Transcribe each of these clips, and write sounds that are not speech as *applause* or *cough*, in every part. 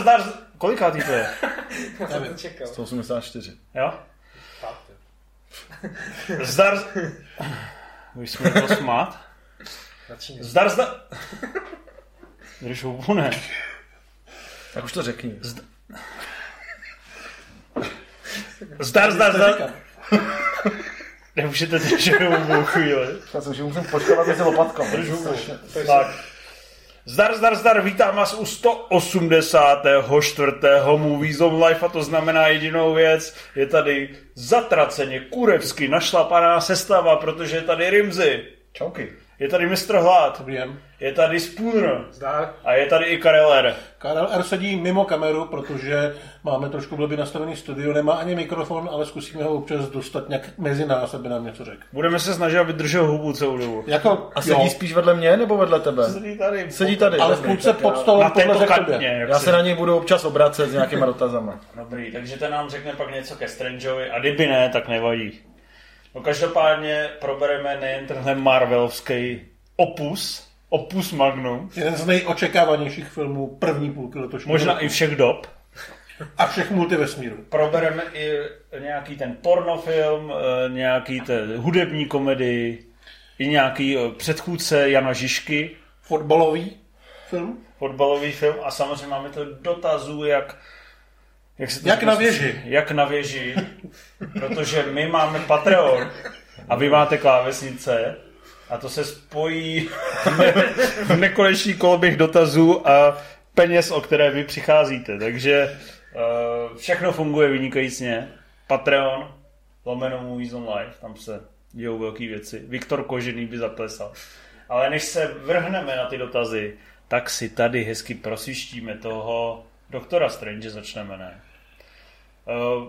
Zdar, zdar, kolikátý to je? Já jsem to čekal. 184. Jo? Zdar... Už jsme to smát. Zdar, zdar... Když houbu ne. Tak už to řekni. Zdar, zdar, zdar. Nemůžete držet houbu chvíli. Já jsem, že musím počkat, aby se lopatka. Drž hubu. Tak. Zdar, zdar, zdar, vítám vás u 184. Movie Zone Life a to znamená jedinou věc, je tady zatraceně kurevsky našlapaná sestava, protože je tady Rimzy, Čauky. Je tady Mr. Hlad, Dobrý den. je tady Spooner Zdar. a je tady i Karel R. Karel R sedí mimo kameru, protože máme trošku blbě nastavený studio, nemá ani mikrofon, ale zkusíme ho občas dostat nějak mezi nás, aby nám něco řekl. Budeme se snažit, aby držel hubu celou dobu. Jako, A sedí jo, spíš vedle mě nebo vedle tebe? Sedí tady. Sedí tady. ale v půlce pod stolem podle Já si- se na něj budu občas obracet s nějakýma dotazama. Dobrý, takže ten nám řekne pak něco ke Strangeovi a kdyby ne, tak nevadí. No každopádně probereme nejen tenhle Marvelovský opus, opus magnum, Jeden z nejočekávanějších filmů první půlky letošního možná roku. i všech dob. A všech multivesmírů. Probereme i nějaký ten pornofilm, eh, nějaký ten hudební komedii, i nějaký eh, předchůdce Jana Žižky, Fotbalový film. fotbalový film a samozřejmě máme to dotazů, jak jak, se to Jak na věži. Jak na věži, protože my máme Patreon a vy máte klávesnice a to se spojí v, ne, v nekonečný koloběh dotazů a peněz, o které vy přicházíte. Takže uh, všechno funguje vynikajícně. Patreon, lomeno Movies on Live, tam se dějou velké věci. Viktor Kožený by zaplesal. Ale než se vrhneme na ty dotazy, tak si tady hezky prosvištíme toho doktora Strange, začneme, ne? Uh,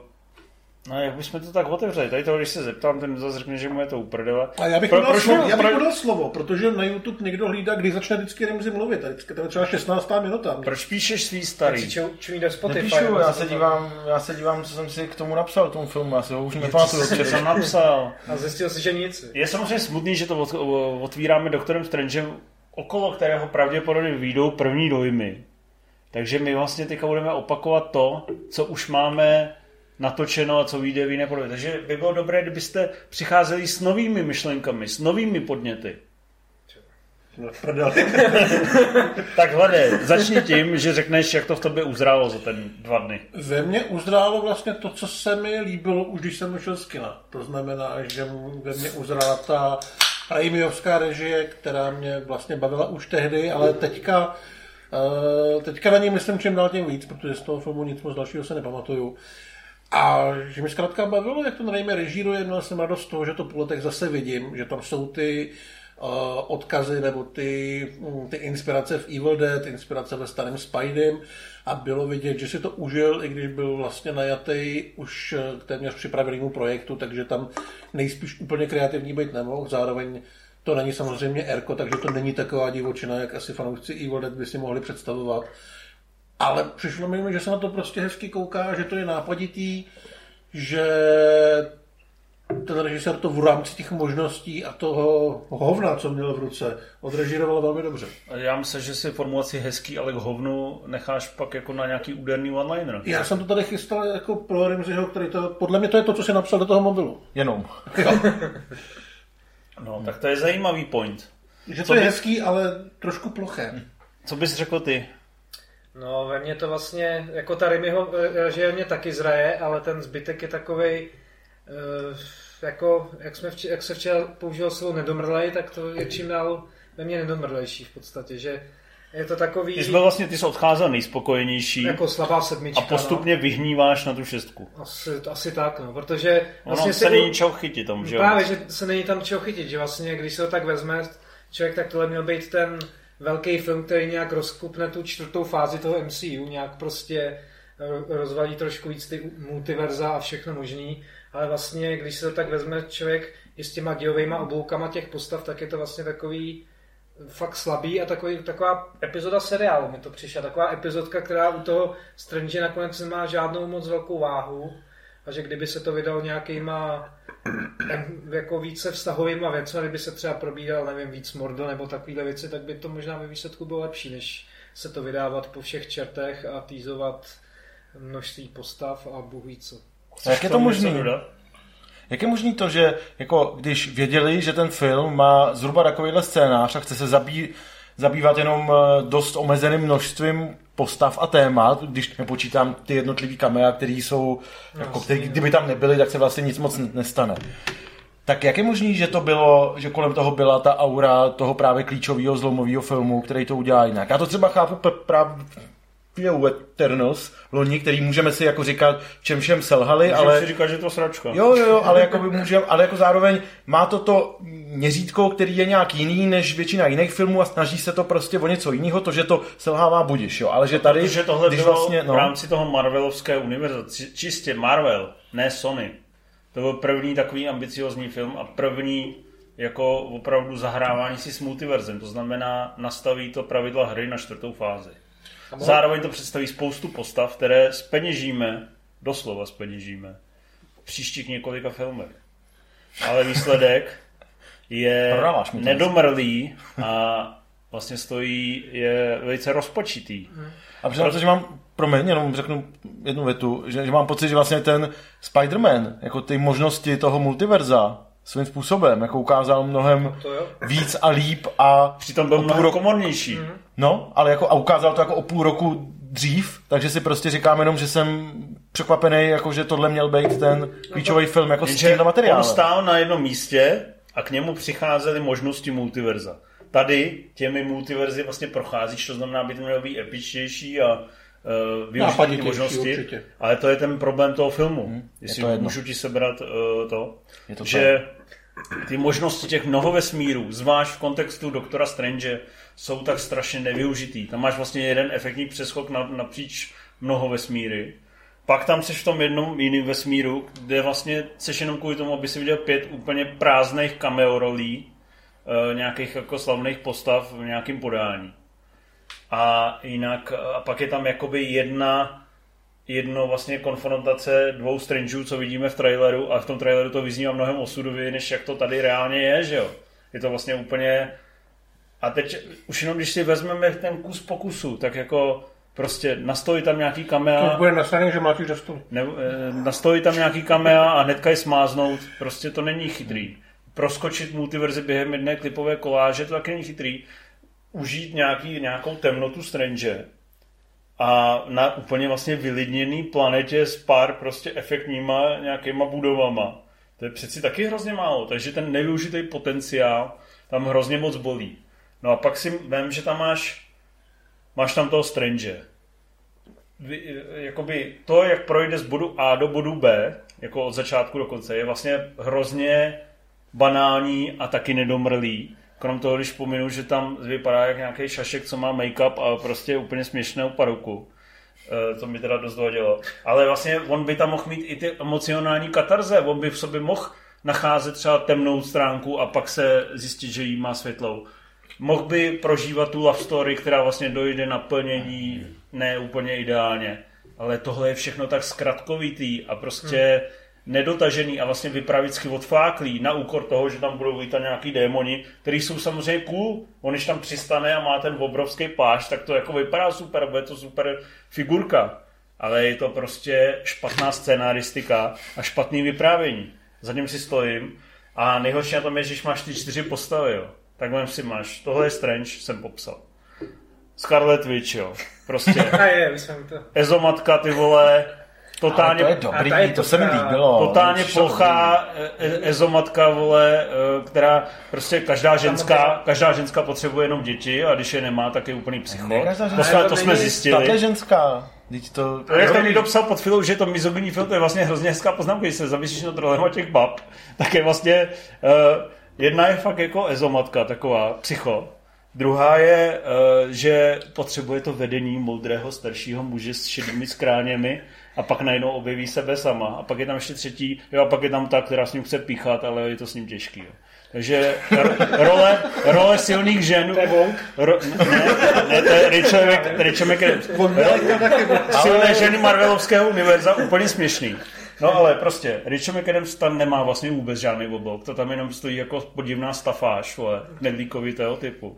no, jak bychom to tak otevřeli? Tady to, když se zeptám, ten zase řekne, že mu je to uprdele. A já bych Pro- proč- slovo, já bych podal slovo, protože na YouTube někdo hlídá, kdy začne vždycky Remzi mluvit. Tam je třeba 16. minuta. Proč píšeš svý starý? ču- do Spotify. Nepíšu, já co se dívám, já se dívám, co jsem si k tomu napsal, tomu filmu, já si ho už Co nepamatuju. jsi včera. tam *laughs* napsal? A zjistil si, že nic. Je samozřejmě smutný, že to ot- otvíráme doktorem Strangem, okolo kterého pravděpodobně vyjdou první dojmy. Takže my vlastně teďka budeme opakovat to, co už máme natočeno a co vyjde v jiné podobě. Takže by bylo dobré, kdybyste přicházeli s novými myšlenkami, s novými podněty. No. *laughs* Tak hledej, začni tím, že řekneš, jak to v tobě uzrálo za ten dva dny. Ve mně uzrálo vlastně to, co se mi líbilo, už když jsem šel z kina. To znamená, že ve mně uzrála ta Raimiovská režie, která mě vlastně bavila už tehdy, ale teďka, teďka na ní myslím čím dál tím víc, protože z toho filmu nic moc dalšího se nepamatuju. A že mi zkrátka bavilo, jak to Raimi režíruje, měl jsem radost z toho, že to po letech zase vidím, že tam jsou ty uh, odkazy nebo ty, mm, ty inspirace v Evil Dead, inspirace ve starém Spidem a bylo vidět, že si to užil, i když byl vlastně najatý už eh, k téměř připravenému projektu, takže tam nejspíš úplně kreativní být nemohl. Zároveň to není samozřejmě Erko, takže to není taková divočina, jak asi fanoušci Evil Dead by si mohli představovat. Ale přišlo mi, že se na to prostě hezky kouká, že to je nápaditý, že ten režisér to v rámci těch možností a toho hovna, co měl v ruce, odrežíroval velmi dobře. A Já myslím, že si formulaci hezký, ale k hovnu necháš pak jako na nějaký úderný one-liner. Já jsem to tady chystal jako pro Rimziho, který to, podle mě to je to, co si napsal do toho mobilu. Jenom. *laughs* No, tak to je zajímavý point. Že Co to je by- hezký, ale trošku ploché. Co bys řekl ty? No, ve mně to vlastně, jako ta Rimiho režie mě taky zraje, ale ten zbytek je takovej, uh, jako, jak, jsme vče, jak se včera použil slovo nedomrlej, tak to je čím dál ve mně nedomrlejší v podstatě, že je to takový Ty jsi byl vlastně, ty jsi odcházel nejspokojenější jako slabá sedmička. a postupně vyhníváš na tu šestku. No. Asi, asi tak, no, protože Ono vlastně se si- není čeho chytit tam, že jo? Právě, že se není tam čeho chytit, že vlastně, když se to tak vezme, člověk, tak tohle měl být ten velký film, který nějak rozkupne tu čtvrtou fázi toho MCU, nějak prostě ro- rozvalí trošku víc ty multiverza a všechno možný, ale vlastně, když se to tak vezme člověk i s těma dějovými obloukama těch postav, tak je to vlastně takový fakt slabý a takový, taková epizoda seriálu mi to přišla. Taková epizodka, která u toho Strange nakonec nemá žádnou moc velkou váhu a že kdyby se to vydal nějakýma jako více vztahovýma věcmi, kdyby se třeba probíral, nevím, víc Mordor nebo takovýhle věci, tak by to možná ve výsledku bylo lepší, než se to vydávat po všech čertech a týzovat množství postav a bůh ví co. Jak je to možné? Jak je možné to, že jako, když věděli, že ten film má zhruba takovýhle scénář a chce se zabý, zabývat jenom eh, dost omezeným množstvím postav a témat, když nepočítám ty jednotlivý kamera, které jsou, jako, který, kdyby tam nebyly, tak se vlastně nic moc nestane. Tak jak je možný, že to bylo, že kolem toho byla ta aura toho právě klíčového zlomového filmu, který to udělá jinak? Já to třeba chápu p- právě u Eternals, loni, který můžeme si jako říkat, v čem všem selhali, Můžeme ale... si říkat, že je to sračka. Jo, jo, jo, ale *laughs* jako by můžem, ale jako zároveň má to to měřítko, který je nějak jiný než většina jiných filmů a snaží se to prostě o něco jiného, to, že to selhává budiš, jo, ale že tady, Protože tohle když bylo vlastně, v no, rámci toho Marvelovské univerza, či- čistě Marvel, ne Sony. To byl první takový ambiciozní film a první jako opravdu zahrávání si s multiverzem. To znamená, nastaví to pravidla hry na čtvrtou fázi. Zároveň to představí spoustu postav, které speněžíme, doslova speněžíme, v příštích několika filmech. Ale výsledek je nedomrlý a vlastně stojí, je velice rozpočitý. a přiznám se, že mám, promiň, jenom řeknu jednu větu, že, že mám pocit, že vlastně ten Spider-Man, jako ty možnosti toho multiverza, svým způsobem, jako ukázal mnohem To jo. víc a líp a Přitom byl mnohem roku- komornější. No, ale jako a ukázal to jako o půl roku dřív, takže si prostě říkám jenom, že jsem překvapený, jako že tohle měl být ten klíčový film jako s tímhle materiálem. on stál na jednom místě a k němu přicházely možnosti multiverza. Tady těmi multiverzy vlastně procházíš, to znamená, aby to mělo být epičtější a uh, využít ty možnosti. určitě. Ale to je ten problém toho filmu. Jestli to jedno. můžu ti sebrat uh, to, Je to že ty možnosti těch mnoho vesmírů, zvlášť v kontextu Doktora Strange, jsou tak strašně nevyužitý. Tam máš vlastně jeden efektní přeskok na, napříč mnoho vesmíry. Pak tam seš v tom jednom jiném vesmíru, kde vlastně seš jenom kvůli tomu, aby si viděl pět úplně prázdných cameo rolí, e, nějakých jako slavných postav v nějakém podání. A jinak, a pak je tam jakoby jedna, jedno vlastně konfrontace dvou Strangeů, co vidíme v traileru a v tom traileru to vyznívá mnohem osudově, než jak to tady reálně je, že jo. Je to vlastně úplně... A teď už jenom když si vezmeme ten kus po kusu, tak jako prostě nastojí tam nějaký To kamera, bude na straně, že mlátíš do stolu. ne, eh, nastojí tam nějaký kamera a hnedka je smáznout, prostě to není chytrý. Proskočit multiverzi během jedné klipové koláže, to taky není chytrý. Užít nějaký, nějakou temnotu Strange a na úplně vlastně vylidněný planetě s pár prostě efektníma nějakýma budovama. To je přeci taky hrozně málo, takže ten nevyužitý potenciál tam hrozně moc bolí. No a pak si vím, že tam máš, máš tam toho Strange. Jakoby to, jak projde z bodu A do bodu B, jako od začátku do konce, je vlastně hrozně banální a taky nedomrlý. Krom toho, když pominu, že tam vypadá jak nějaký šašek, co má make-up a prostě úplně směšnou paruku. Eh, To mi teda dost vadilo. Ale vlastně on by tam mohl mít i ty emocionální katarze. On by v sobě mohl nacházet třeba temnou stránku a pak se zjistit, že jí má světlou. Mohl by prožívat tu love story, která vlastně dojde na plnění ne úplně ideálně. Ale tohle je všechno tak zkratkovitý a prostě nedotažený a vlastně vypravicky odfláklý na úkor toho, že tam budou vítat nějaký démoni, který jsou samozřejmě cool. On když tam přistane a má ten obrovský plášť, tak to jako vypadá super, bude to super figurka. Ale je to prostě špatná scénaristika a špatný vyprávění. Za ním si stojím a nejhorší na tom je, že když máš ty čtyři postavy, jo. Tak vem si máš, tohle je Strange, jsem popsal. Scarlet Witch, jo. Prostě A *laughs* je, toho. Ezomatka, ty vole, Ale totálně, to je dobrý, a ta je to se mi líbilo. totálně to plochá e- e- ezomatka, vole, e, která prostě každá ženská, každá ženská potřebuje jenom děti a když je nemá, tak je úplný psycho. Ne, To, ženská jsme, to to jsme zjistili. ženská, teď to... To, jak to někdo psal pod filou, že je to mizogyní film, to je vlastně hrozně hezká poznámka, když se zavěsíš na trolema těch bab, tak je vlastně, uh, jedna je fakt jako ezomatka, taková psycho. Druhá je, že potřebuje to vedení moudrého staršího muže s šedými skráněmi a pak najednou objeví sebe sama. A pak je tam ještě třetí, jo, a pak je tam ta, která s ním chce píchat, ale je to s ním těžký. Jo. Takže role, role silných žen... Ro, ne, ne, to je Rachel, Mc- Rachel McAdams. Silné ženy Marvelovského univerza, úplně směšný. No ale prostě, Rachel McAdams tam nemá vlastně vůbec žádný oblok, to tam jenom stojí jako podivná stafáž, vole, nedlíkovitého typu.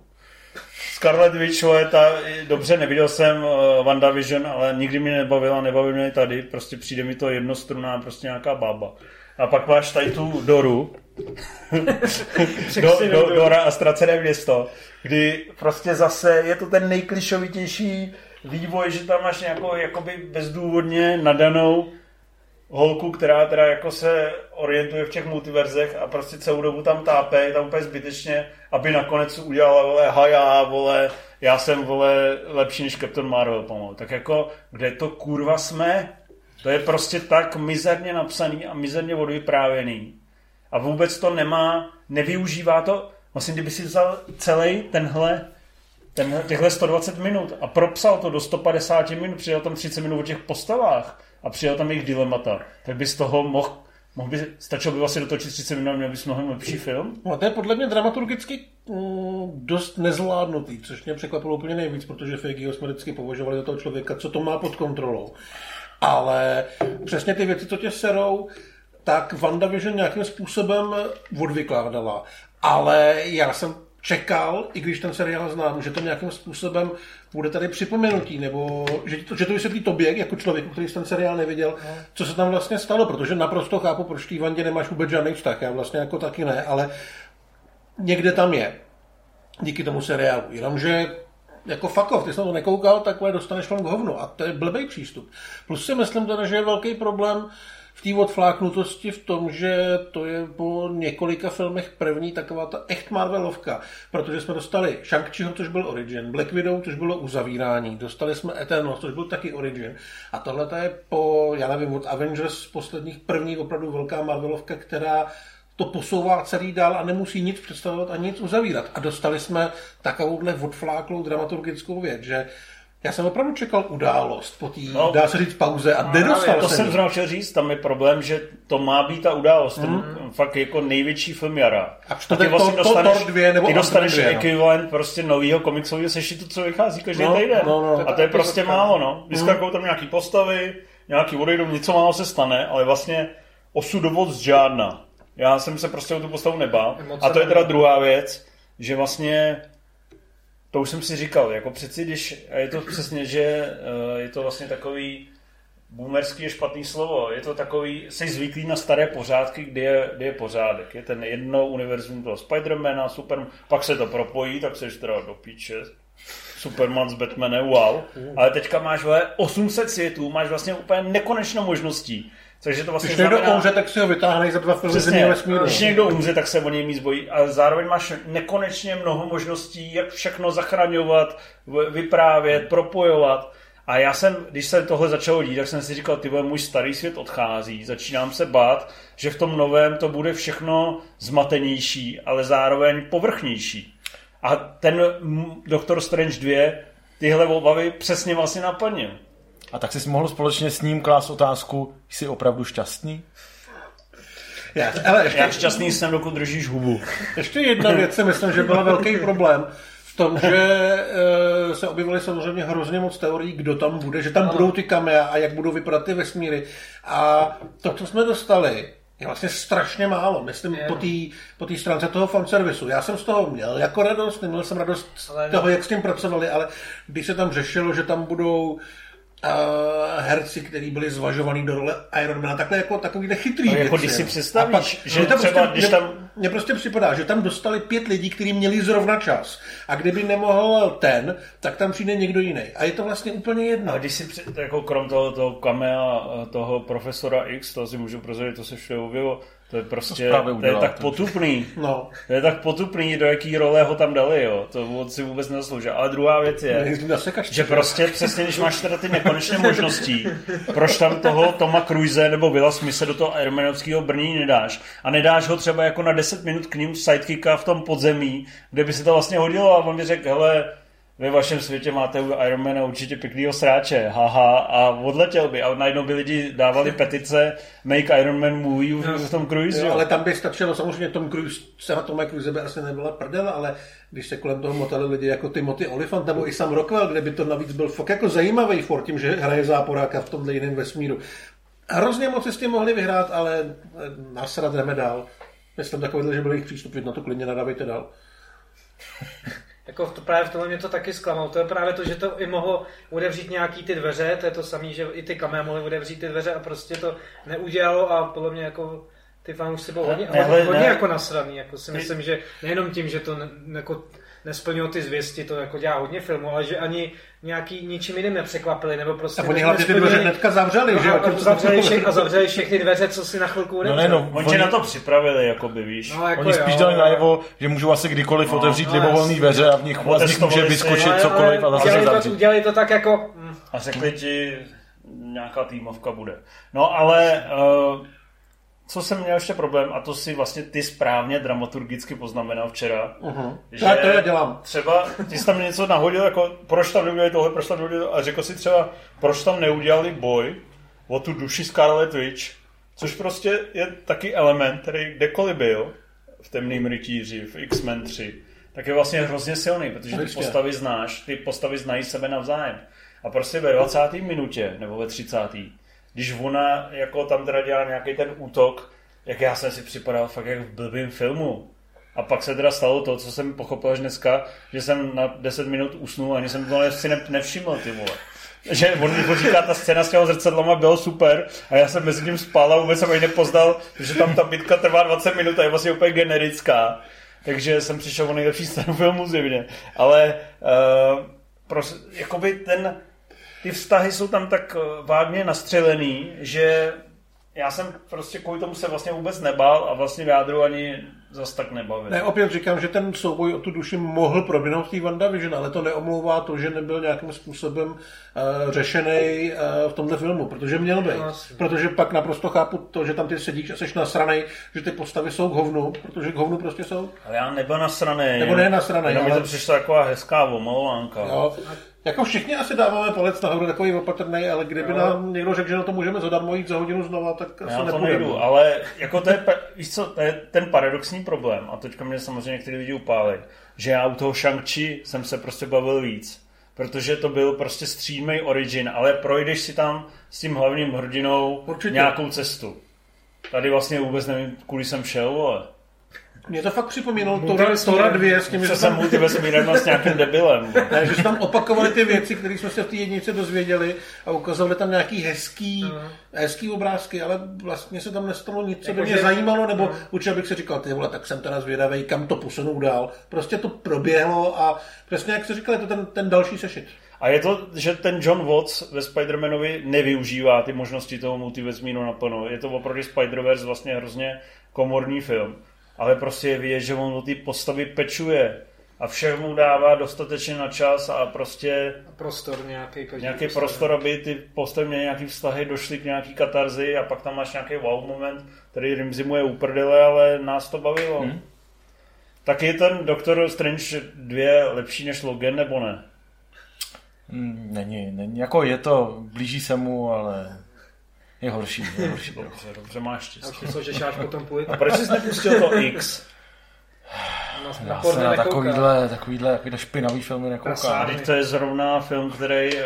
Scarlet Witch, vole, ta, dobře, neviděl jsem uh, WandaVision, ale nikdy mě nebavila, nebaví mě tady, prostě přijde mi to jednostrunná, prostě nějaká bába. A pak máš tady tu Doru, *laughs* do, do, Dora a ztracené město, kdy prostě zase je to ten nejklišovitější vývoj, že tam máš nějakou jakoby bezdůvodně nadanou holku, která teda jako se orientuje v těch multiverzech a prostě celou dobu tam tápe, tam úplně zbytečně, aby nakonec udělala, vole, haja, vole, já jsem, vole, lepší než Captain Marvel pomalu. Tak jako, kde to kurva jsme? To je prostě tak mizerně napsaný a mizerně odvyprávěný. A vůbec to nemá, nevyužívá to, vlastně kdyby si vzal celý tenhle ten, těchhle 120 minut a propsal to do 150 minut, přijel tam 30 minut o těch postavách a přijel tam jejich dilemata, tak by z toho mohl Mohl by, stačilo by vlastně dotočit 30 minut měl bys mnohem lepší film? No, to je podle mě dramaturgicky mm, dost nezvládnutý, což mě překvapilo úplně nejvíc, protože Fegiho jsme vždycky považovali za toho člověka, co to má pod kontrolou. Ale přesně ty věci, co tě serou, tak WandaVision nějakým způsobem odvykládala. Ale já jsem čekal, i když ten seriál znám, že to nějakým způsobem bude tady připomenutí, nebo že to, že to vysvětlí tobě, jako člověku, který ten seriál neviděl, co se tam vlastně stalo, protože naprosto chápu, proč té Vandě nemáš vůbec žádný vztah, já vlastně jako taky ne, ale někde tam je. Díky tomu seriálu. Jenomže jako fuck off, ty jsi na to nekoukal, takhle dostaneš vám k hovnu. A to je blbý přístup. Plus si myslím teda, že je velký problém, v té odfláknutosti v tom, že to je po několika filmech první taková ta echt Marvelovka, protože jsme dostali shang což byl Origin, Black Widow, což bylo uzavírání, dostali jsme Eternals, což byl taky Origin. A tohle je po, já nevím, od Avengers posledních první opravdu velká Marvelovka, která to posouvá celý dál a nemusí nic představovat a nic uzavírat. A dostali jsme takovouhle odfláklou dramaturgickou věc, že já jsem opravdu čekal událost po té, no, dá se říct, pauze a nedostal To jsem zrovna chtěl říct, tam je problém, že to má být ta událost, mm. ten fakt jako největší film jara. A, a ty vlastně to, dostaneš, to, dvě, nebo ty dostaneš dvě, no. ekvivalent prostě nového komiksového sešitu, co vychází každý no, týden. No, no, a to je prostě málo, no. Vyskakují mm. tam nějaký postavy, nějaký odejdou, něco málo se stane, ale vlastně osudovost žádná. Já jsem se prostě o tu postavu nebál. A to je teda druhá věc, že vlastně to už jsem si říkal, jako přeci, když, je to přesně, že eh, je to vlastně takový, boomerský je špatný slovo, je to takový, jsi zvyklý na staré pořádky, kde je, kde je pořádek. Je ten jedno univerzum toho Spidermana, Superman, pak se to propojí, tak seš teda do píče, Superman s Batmanem, wow. Ale teďka máš vole, 800 světů, máš vlastně úplně nekonečnou možností. Takže to vlastně když někdo znamená... umře, tak si ho vytáhne za dva filmy Přesně, vesmíru. Když někdo umře, tak se o něj mít bojí. A zároveň máš nekonečně mnoho možností, jak všechno zachraňovat, vyprávět, propojovat. A já jsem, když se tohle začalo dít, tak jsem si říkal, ty můj starý svět odchází, začínám se bát, že v tom novém to bude všechno zmatenější, ale zároveň povrchnější. A ten Doctor Strange 2 tyhle obavy přesně vlastně naplnil. A tak jsi mohl společně s ním klást otázku, jsi opravdu šťastný? Já, ale ještě, Já šťastný jsem, dokud držíš hubu. Ještě jedna věc si myslím, že byla velký problém v tom, že e, se objevily samozřejmě hrozně moc teorií, kdo tam bude, že tam ano. budou ty kamea a jak budou vypadat ty vesmíry. A to, co jsme dostali, je vlastně strašně málo, myslím, je. po té po tý stránce toho fanservisu. Já jsem z toho měl jako radost, neměl jsem radost z toho, jak s tím pracovali, ale když se tam řešilo, že tam budou uh, herci, kteří byli zvažovaní do role Ironmana, takhle jako takovýhle chytrý no, jako když si představíš, pak, že tam třeba, prostě, když tam... Mně prostě připadá, že tam dostali pět lidí, kteří měli zrovna čas. A kdyby nemohl ten, tak tam přijde někdo jiný. A je to vlastně úplně jedno. A když si jako krom toho, toho kamea, toho profesora X, to si můžu prozradit, to se všude objevilo, to je prostě, to, to je tak potupný. *laughs* No. To je tak potupný, do jaký role ho tam dali, jo. To si vůbec nezaslouží. Ale druhá věc je, že prostě přesně, když máš teda ty nekonečné možností, proč tam toho Toma Cruise nebo Vila Smise do toho Ironmanovského brní nedáš? A nedáš ho třeba jako na 10 minut k ním sidekicka v tom podzemí, kde by se to vlastně hodilo a on by řekl, hele, ve vašem světě máte u Ironmana určitě pěknýho sráče, haha, a odletěl by. A najednou by lidi dávali petice Make Iron Man movie no, v tom Cruise. Jo, ale tam by stačilo, samozřejmě Tom Cruise, se na tom Cruise by asi nebyla prdel, ale když se kolem toho motali lidi jako Timothy Olyphant nebo i Sam Rockwell, kde by to navíc byl fakt jako zajímavý for tím, že hraje záporáka v tomhle jiném vesmíru. Hrozně moc s tím mohli vyhrát, ale nasrat jdeme dál. Myslím takovýhle, že byl jejich přístup, na to klidně nadávejte dál. *laughs* Jako to právě v tomhle mě to taky zklamalo. To je právě to, že to i mohlo udevřít nějaký ty dveře, to je to samé, že i ty kamery mohly udevřít ty dveře a prostě to neudělalo a podle mě jako ty fanoušci Ne, hodně, ne, hodně ne. jako nasraný. Jako si myslím, že nejenom tím, že to ne, jako nesplnilo ty zvěsti, to jako dělá hodně filmů, ale že ani nějaký ničím jiným nepřekvapili, nebo prostě A oni hlavně ty dveře hnedka zavřeli, No, že? a, jo? co zavřeli tam vše, a zavřeli všechny dveře, co si na chvilku No udevřeli. ne, no, Oni oni, na to připravili, jakoby, víš. No, jako oni spíš jo, dali najevo, že můžou asi kdykoliv No, otevřít no, libovolné dveře a v nich, Nebo a z nich může vyskočit cokoliv a zase zavřít. udělali to tak jako... A řekli ti, nějaká týmovka bude. No ale uh, co jsem měl ještě problém, a to si vlastně ty správně dramaturgicky poznamenal včera, Mhm. že Tak to já dělám. třeba ty jsi tam něco nahodil, jako proč tam neudělali tohle, proč tam neudělali a řekl si třeba, proč tam neudělali boj o tu duši Scarlet Witch, což prostě je taky element, který kdekoliv byl v Temným rytíři, v X-Men 3, tak je vlastně hrozně silný, protože ty postavy znáš, ty postavy znají sebe navzájem. A prostě ve 20. minutě, nebo ve 30. když ona jako tam teda dělá nějaký ten útok, jak já jsem si připadal fakt jak v blbým filmu. A pak se teda stalo to, co jsem pochopil až dneska, že jsem na 10 minut usnul, ani jsem to si ne- nevšiml, ty vole. Že on mi říká, ta scéna s těma zrcadlama byla super a já jsem mezi tím spal a vůbec jsem ani nepoznal, že tam ta bitka trvá 20 minut a je vlastně úplně generická. Takže jsem přišel o nejlepší scénu filmu zjevně. Ale uh, pros, jakoby ten, ty vztahy jsou tam tak eh, vágně nastřelený, že já jsem prostě kvůli tomu se vlastně vůbec nebál a vlastně v jádru ani zas tak nebavil. Ne, opět říkám, že ten souboj o tu duši mohl proběhnout v té WandaVision, ale to neomlouvá to, že nebyl nějakým způsobem uh, řešený uh, v tomhle filmu, protože měl být. Asi. protože pak naprosto chápu to, že tam ty sedíš a seš nasranej, že ty postavy jsou k hovnu, protože k hovnu prostě jsou. Ale já nebyl nasraný. Nebo ne nasranej, Jenom mi ale- to přišlo taková hezká omalovánka. Jo. Jako všichni asi dáváme palec nahoru takový opatrný, ale kdyby Jo. nám někdo řekl, že na to můžeme zadarmo jít za hodinu znova, tak asi Já to nepůjdeme. nejdu, ale jako to je, víš co, to je ten paradoxní problém a teďka mě samozřejmě některý lidi upálí, že já u toho Shang-Chi jsem se prostě bavil víc, protože to byl prostě střídmej origin, ale projdeš si tam s tím hlavním hrdinou Určitě. nějakou cestu. Tady vlastně vůbec nevím, kudy jsem šel, ale Mě to fakt připomínalo Tora, Multivesmírem. Tora 2 s tím, se jsem tam, multivesmírem a s nějakým debilem. ne, že se tam opakovaly ty věci, které jsme se v té jednice dozvěděli a ukazovali tam nějaký hezký, Mhm. hezký obrázky, ale vlastně se tam nestalo nic, co by Jako, mě že- zajímalo, nebo Mhm. určitě bych si říkal, ty vole, tak jsem teda zvědavý, kam to posunou dál. Prostě to proběhlo a přesně jak jsi říkal, je to ten, ten další sešit. A je to, že ten John Watts ve Spider-Manovi nevyužívá ty možnosti toho multivesmíru naplno. Je to oproti Spider-Verse vlastně hrozně komorní film. Ale prostě je vidět, že on o ty postavy pečuje a všem mu dává dostatečně na čas a prostě Prostor nějaký. každý nějaký postavě. prostor, aby ty postavy měly nějaký vztahy, došly k nějaký katarzi a pak tam máš nějaký wow moment, který rimzimuje uprdele, ale nás to bavilo. Hmm. Tak je ten Doctor Strange 2 lepší než Logan, nebo ne? Mm, Není, není, jako je to, blíží se mu, ale je horší, je horší. Dobře, dobře, máš štěstí. myslel, že šáš potom půjde. A proč jsi nepustil to X? Na, na Já se na takovýhle, takovýhle, takovýhle špinavý filmy nekoukám. Teď to je zrovna film, který uh,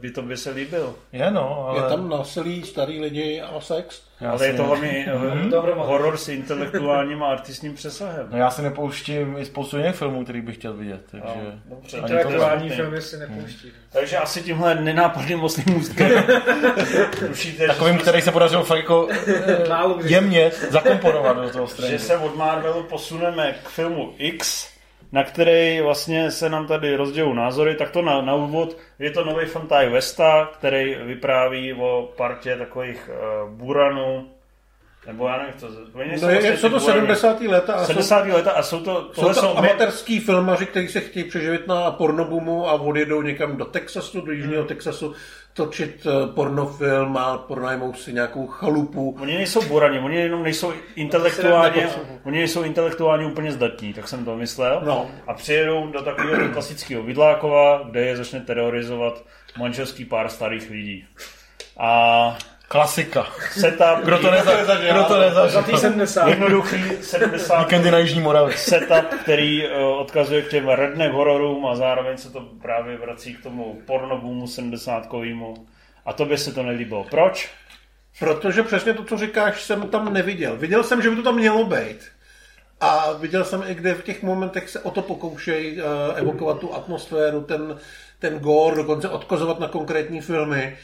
by to by se líbil. Je no, ale... Je tam násilí, starý lidi a sex. Já Ale si je to hlavně Dohromady. horor s intelektuálním a artistním přesahem. No já si nepouštím i spoustu jiných filmů, který bych chtěl vidět, takže... No, dobře. Intelektuální filmy si nepouští. Takže asi tímhle nenápadným můstkem *laughs* rušíte, Takovým, že, který se podařilo fakt jako jemně zakomponovat do toho že Strange. se od Marvelu posuneme k filmu X, na který vlastně se nám tady rozdělou názory, tak to na, na úvod je to nový film Ty Westa, který vypráví o partě takových uh, buranů, nebo já nevím, to, No jsou je, vlastně jsou to burani. 70. léta a jsou, 70. leta a jsou to, jsou tohle to jsou, my, amatérský filmaři, kteří se chtějí přeživit na pornobumu a odjedou někam do Texasu, do jižního Hmm. Texasu, točit eh, pornofilm a pronajmou si nějakou chalupu. Oni nejsou burani, oni jenom nejsou intelektuálně, oni nejsou intelektuálně úplně zdatní, tak jsem to myslel. No. A přijedou do takového *clears throat* klasického Vidlákova, kde je začne terorizovat manželský pár starých lidí. A Klasika. setup, Kdo to, neza, kdo to nezažil? Za tý 70. jednoduchý 70 Víkendy na Jižní Moravě. setup, který uh, odkazuje k těm redneck hororům a zároveň se to právě vrací k tomu pornoboomu 70 A to by se to nelíbilo. Proč? Protože přesně to, co říkáš, jsem tam neviděl. Viděl jsem, že by to tam mělo být. A viděl jsem i, kde v těch momentech se o to pokoušejí uh, evokovat tu atmosféru, ten, ten gore, dokonce odkozovat na konkrétní filmy.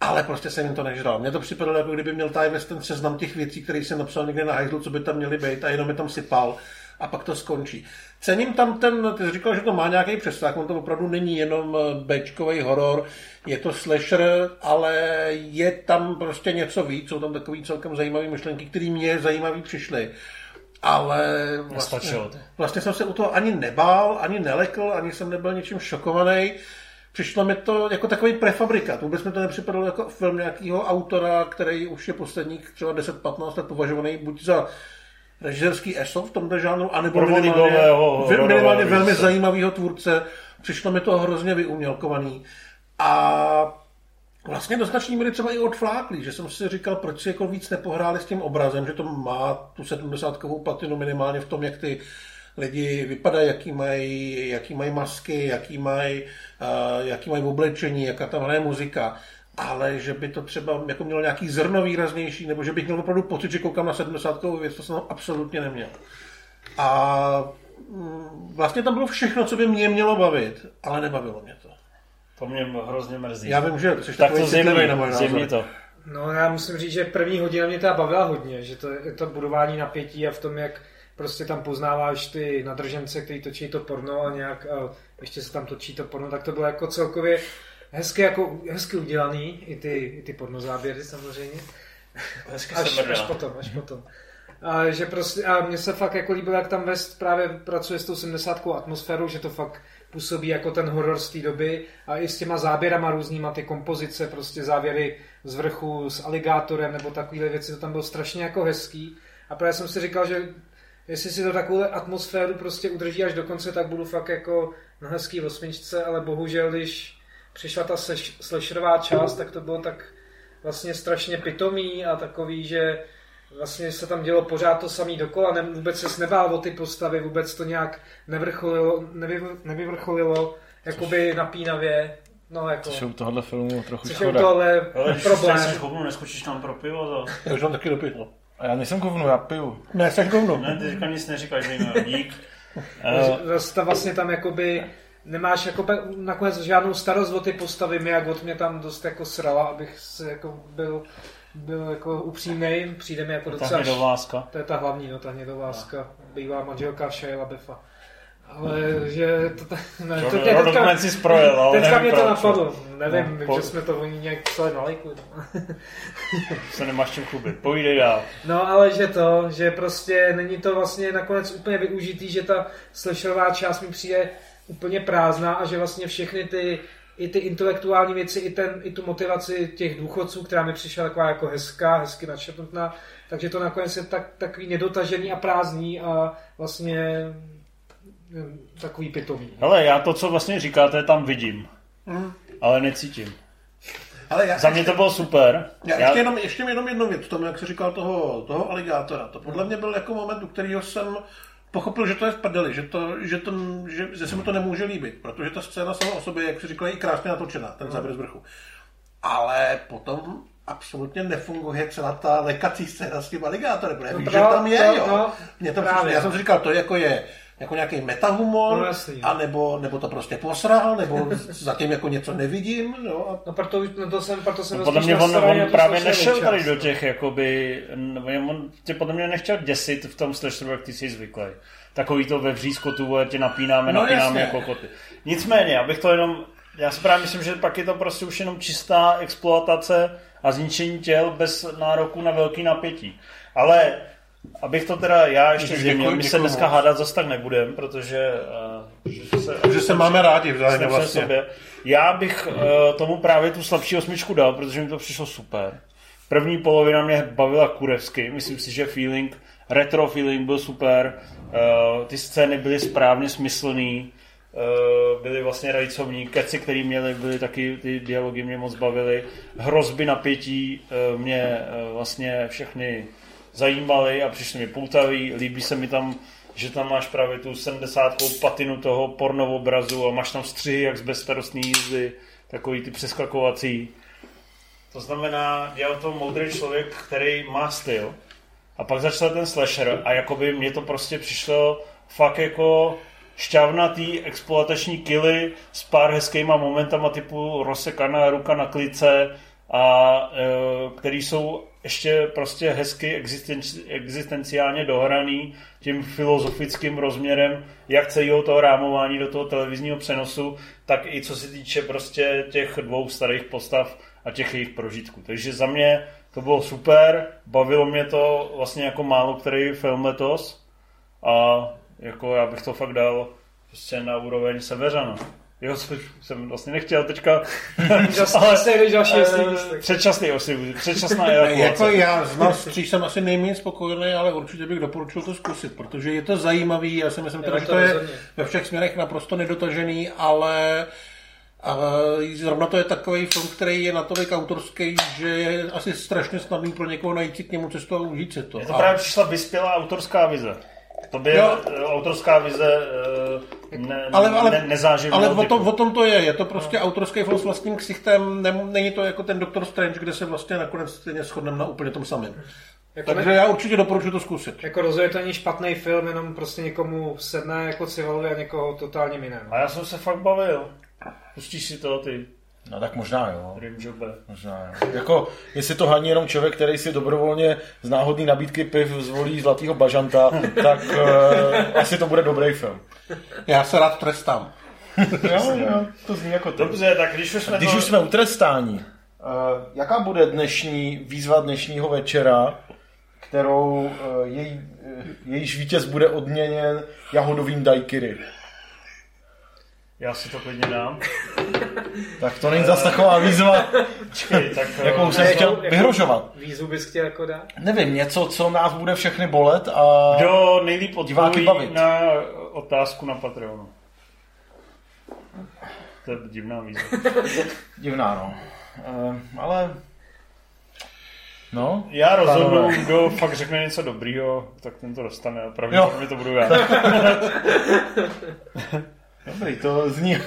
Ale prostě jsem jim to nežral. Mně to připadalo, jako kdyby měl Ty West ten seznam těch věcí, které jsem napsal někde na hajzlu, co by tam měly být a jenom je tam sypal a pak to skončí. Cením tam ten, ty jsi říkal, že to má nějaký přesah, on to opravdu není jenom eh, bečkový horor, je to slasher, ale je tam prostě něco víc, jsou tam takový celkem zajímavé myšlenky, které mě zajímavý přišly. Ale vlastně, vlastně jsem se u toho ani nebál, ani nelekl, ani jsem nebyl ničím šokovaný. Přišlo mi to jako takový prefabrikát. Vůbec mi to nepřipadalo jako film nějakého autora, který už je posledních třeba 10-15 let považovaný buď za režisérský ESO v tomto žánru, anebo minimálně, minimálně velmi zajímavého tvůrce. Přišlo mi to hrozně vyumělkovaný. A vlastně do značné míry třeba i odfláklý, že jsem si říkal, proč si jako víc nepohráli s tím obrazem, že to má tu 70kovou platinu minimálně v tom, jak ty lidi vypadají, jaký mají, jaký mají masky, jaký mají, uh, jaký mají oblečení, jaká tam hraje muzika ale že by to třeba jako mělo nějaký zrno výraznější, nebo že bych měl opravdu pocit, že koukám na 70 věc, to jsem tam absolutně neměl. A mm, vlastně tam bylo všechno, co by mě mělo bavit, ale nebavilo mě to. To mě hrozně mrzí. Já vím, že jsi tak takový to zimní, na můj zimní to. No já musím říct, že první hodina mě teda bavila hodně, že to, to budování napětí a v tom, jak prostě tam poznáváš ty nadržence, který točí to porno a nějak a ještě se tam točí to porno, tak to bylo jako celkově hezky, jako, hezky udělaný, i ty, i ty pornozáběry samozřejmě. Hezky Až, se až potom, až potom. A, že prostě, a mně se fakt jako líbilo, jak tam West právě pracuje s tou 70 atmosférou, že to fakt působí jako ten horor z té doby a i s těma záběrama různýma, ty kompozice, prostě závěry z vrchu s aligátorem nebo takovéhle věci, to tam bylo strašně jako hezký. A právě jsem si říkal, že jestli si to takovou atmosféru prostě udrží až do konce, tak budu fakt jako na hezký osmičce, ale bohužel, když přišla ta slash- slasherová část, tak to bylo tak vlastně strašně pitomý a takový, že vlastně se tam dělo pořád to samý dokola, ne, vůbec se nebál o ty postavy, vůbec to nějak nevrcholilo, nevy, nevyvrcholilo, jakoby napínavě, no jako, Což je u tohohle filmu trochu což je u škoda. tohle Ale když problém. hovnu, neskočíš tam pro pivo, to... *laughs* Já už mám taky dopít, no. A já nejsem kovnu, já piju. Ne, jsi govno. Ne, ty teďka nic neříkáš, zajímavé. Dík. *laughs* Eh, Zase ta vlastně tam jakoby nemáš jako pe- nakonec žádnou starost o ty postavy, mě jak od mě tam dost jako srala, abych se jako byl, byl jako upřímnej, přijde mi jako docela... Do vláska. To je ta hlavní, no, ta hnědovláska, bývá manželka Shia Beffa. Ale že to, *laughs* ne, to, To, mě to, teďka, si sprojel, ale teďka mě to napadlo. Nevím, No, po- že jsme to oni nějak psali na lajku. No. *laughs* Se nemáš čím chlubit. Povídej dál. no ale že to, že prostě není to vlastně nakonec úplně využitý, že ta slasherová část mi přijde úplně prázdná a že vlastně všechny ty i ty intelektuální věci, i, ten, i tu motivaci těch důchodců, která mi přišla taková jako hezká, hezky načrtnutá, takže to nakonec je tak, takový nedotažený a prázdný a vlastně takový pitomý. Hele, já to, co vlastně říkáte, tam vidím. Mm. Ale necítím. Ale já, Za mě to bylo super. já, ještě, jenom, ještě jenom jednu věc, tomu, jak jsi říkal toho, toho aligátora. To podle mě byl jako moment, u kterého jsem pochopil, že to je v prdeli, že, to, že, to, že, že se mu to nemůže líbit, protože ta scéna sama o sobě, jak jsi říkal, je i krásně natočená, ten záběr z vrchu. Ale potom absolutně nefunguje celá ta lekací scéna s tím aligátorem, protože No víš, že tam je, to- jo. no, Mně to právě. přišlo, já jsem si říkal, to jako je jako nějaký metahumor, No jasný. a nebo, nebo to prostě posral, nebo *laughs* zatím jako něco nevidím, jo, a No proto, no to jsem, proto jsem No, podle mě on, on právě nešel tady do těch, jakoby, on tě podle mě nechtěl děsit v tom slasheru, jak ty jsi zvyklý. Takový to ve vřízkotu, tě napínáme, No, napínáme jasně. jako koty. Nicméně, abych to jenom, já si právě myslím, že pak je to prostě už jenom čistá exploatace a zničení těl bez nároku na velký napětí. Ale abych to teda já ještě zjemnil, my se dneska moc. hádat zase tak nebudem, protože uh, že se, že se máme rádi vzájemně vlastně. sobě. Já bych uh, tomu právě tu slabší osmičku dal, protože mi to přišlo super. První polovina mě bavila kurevsky, myslím si, že feeling, retro feeling byl super, uh, ty scény byly správně smyslný, uh, byly vlastně rajcovní, keci, který měli, byly taky, ty dialogy mě moc bavily, hrozby napětí uh, mě uh, vlastně všechny zajímaly a přišly mi poutavý, líbí se mi tam že tam máš právě tu 70 patinu toho pornovobrazu a máš tam střihy jak z bezstarostný jízdy, takový ty přeskakovací. To znamená, dělal to moudrý člověk, který má styl a pak začal ten slasher a jakoby mně to prostě přišlo fakt jako šťavnatý exploatační kily s pár hezkýma momentama typu rozsekaná ruka na klice a e, který jsou ještě prostě hezky existenci, existenciálně dohraný tím filozofickým rozměrem jak celého toho rámování do toho televizního přenosu, tak i co se týče prostě těch dvou starých postav a těch jejich prožitků. Takže za mě to bylo super, bavilo mě to vlastně jako málo který film letos a jako já bych to fakt dal prostě na úroveň Severana. Jo, což jsem vlastně nechtěl teďka. *laughs* ale další eh, předčasný osm, předčasná evakuace. Jako já z nás tří jsem asi nejméně spokojený, ale určitě bych doporučil to zkusit, protože je to zajímavý, já si myslím, teda, že to je ve všech směrech naprosto nedotažený, ale a zrovna to je takový film, který je natolik autorský, že je asi strašně snadný pro někoho najít si k němu cestu a užít se to. Je to právě přišla vyspělá autorská vize. To by jo. autorská vize eh, ne, ale, ale, ne, Ale o tom, o tom to je. Je to prostě no. autorský film s vlastním ksichtem. Není to jako ten Doctor Strange, kde se vlastně nakonec stejně shodneme na úplně tom samém. Jako Takže ne... já určitě doporučuji to zkusit. Jako rozhodně to není špatný film, jenom prostě někomu sedne jako civilovi a někoho totálně minem. A já jsem se fakt bavil. Pustíš si to ty. No tak možná jo. Rimjobe. Možná jo. Jako, jestli to haní jenom člověk, který si dobrovolně z náhodné nabídky piv zvolí zlatýho bažanta, *laughs* tak uh, asi to bude dobrý film. Já se rád trestám. *laughs* jo, jo, to zní jako to. Dobře, tak když už jsme, když to... už jsme u trestání, uh, jaká bude dnešní výzva dnešního večera, kterou uh, jej, uh, jejíž vítěz bude odměněn jahodovým daiquiri? Já si to klidně dám. *laughs* tak to není zase taková výzva, *laughs* Čekej, tak, *laughs* jakou eh, jsem ne, chtěl jako, vyhrožovat. Výzvu bys chtěl jako dát? Nevím, něco, co nás bude všechny bolet a Kdo nejlíp odpoví na otázku na Patreonu. To je divná výzva. divná, no. Uh, ale No, já rozhodnu, kdo fakt řekne něco dobrýho, tak ten to dostane. Pravděpodobně to budu já. Dobrý, to zní,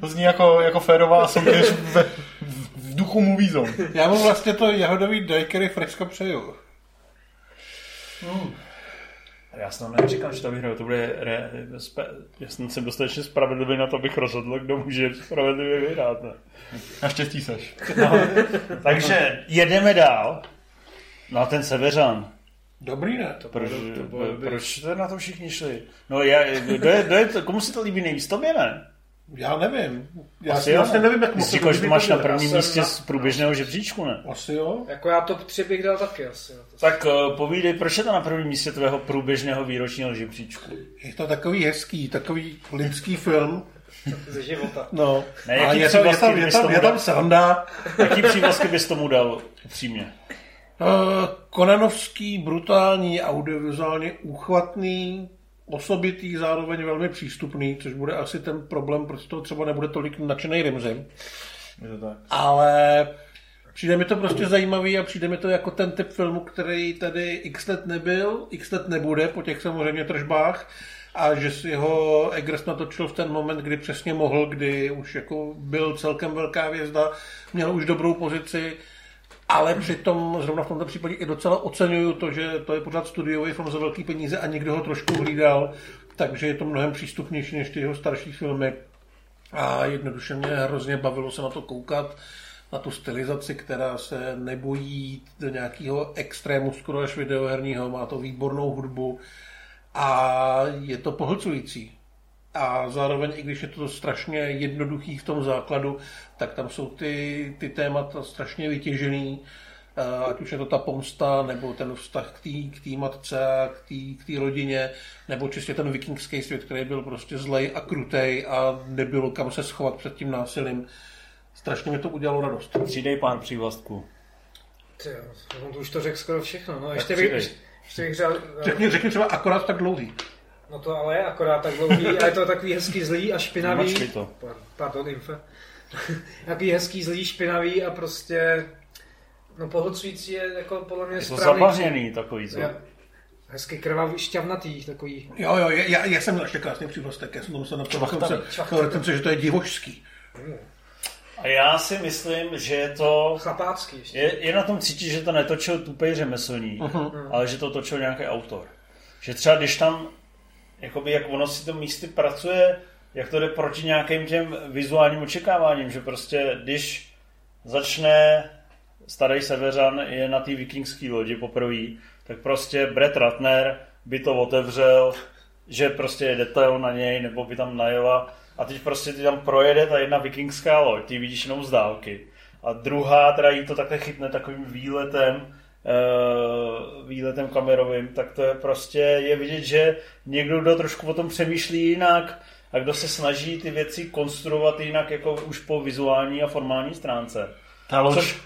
to *laughs* zní jako, jako férová soutěž v, v duchu movie zone. Já mu vlastně to jahodový daiquiri fresco přeju. Hmm. Já jsem nečekal, že to vyhraju. To bude re, spe, já jsem dostatečně spravedlivý na to, abych rozhodl, kdo může spravedlivě vyhrát. Ne? Naštěstí seš. No, takže jedeme dál. No a ten Severan. Dobrý ne? To proč, to bylo, proč to na to všichni šli? No já, kdo je, kdo je, komu si to líbí nejvíc? Tobě ne? Já nevím. Já Asi vlastně nevím, jak moc to máš na prvním místě na... z průběžného žebříčku, ne? Asi jo. Jako já to tři bych dal taky asi. Jo. Tak uh, povídej, proč je to na prvním místě tvého průběžného výročního žebříčku? Je to takový hezký, takový lidský film. Ze života. No. Ne, jaký je, tam, je, tam, je, tam, je tam sranda. Jaký přívlastky bys tomu dal upřímně? Uh, Konanovský, brutální, audiovizuálně úchvatný, osobitý, zároveň velmi přístupný, což bude asi ten problém, proč to třeba nebude tolik nadšený Rimzim. Ale přijde mi to prostě zajímavý a přijde mi to jako ten typ filmu, který tady x let nebyl, x let nebude po těch samozřejmě tržbách a že si ho Eggers natočil v ten moment, kdy přesně mohl, kdy už jako byl celkem velká hvězda, měl už dobrou pozici, ale přitom zrovna v tomto případě i docela oceňuju to, že to je pořád studiový film za velký peníze a někdo ho trošku hlídal, takže je to mnohem přístupnější než ty jeho starší filmy. A jednoduše mě hrozně bavilo se na to koukat, na tu stylizaci, která se nebojí do nějakého extrému skoro až videoherního, má to výbornou hudbu a je to pohlcující. A zároveň, i když je to strašně jednoduchý v tom základu, tak tam jsou ty, ty témata strašně vytěžený, ať už je to ta pomsta, nebo ten vztah k té k matce, k té rodině, nebo čistě ten vikingský svět, který byl prostě zlej a krutej a nebylo kam se schovat před tím násilím. Strašně mi to udělalo radost. Přidej pár přívlastků. Ty on to už to řekl skoro všechno. No, ještě bych, ještě bych řekl, řekni, řekni třeba akorát tak dlouhý. No to ale je akorát tak dlouhý a je to takový hezký zlý a špinavý. to. Pardon, infe. *laughs* takový hezký zlý, špinavý a prostě no pohlcující je jako podle mě je to zabahněný takový, co? Hezky krvavý, šťavnatý, takový. Jo, jo, já, já jsem měl ještě krásný přívlastek, já jsem to musel napsat, že to je divošský. A já si myslím, že je to... Chlapácky ještě. Je, je na tom cítit, že to netočil tupej řemeslník, uh-huh. ale že to točil nějaký autor. Že třeba když tam, jakoby jak ono si to místy pracuje, jak to jde proti nějakým těm vizuálním očekáváním, že prostě když začne starý Severan je na té vikingské lodi poprvé, tak prostě Brett Ratner by to otevřel, že prostě je detail na něj, nebo by tam najela a teď prostě ty tam projede ta jedna vikingská loď, ty vidíš jenom z dálky. A druhá teda jí to takhle chytne takovým výletem, uh, výletem kamerovým, tak to je prostě, je vidět, že někdo, kdo trošku o tom přemýšlí jinak a kdo se snaží ty věci konstruovat jinak jako už po vizuální a formální stránce. Ta loď, Což...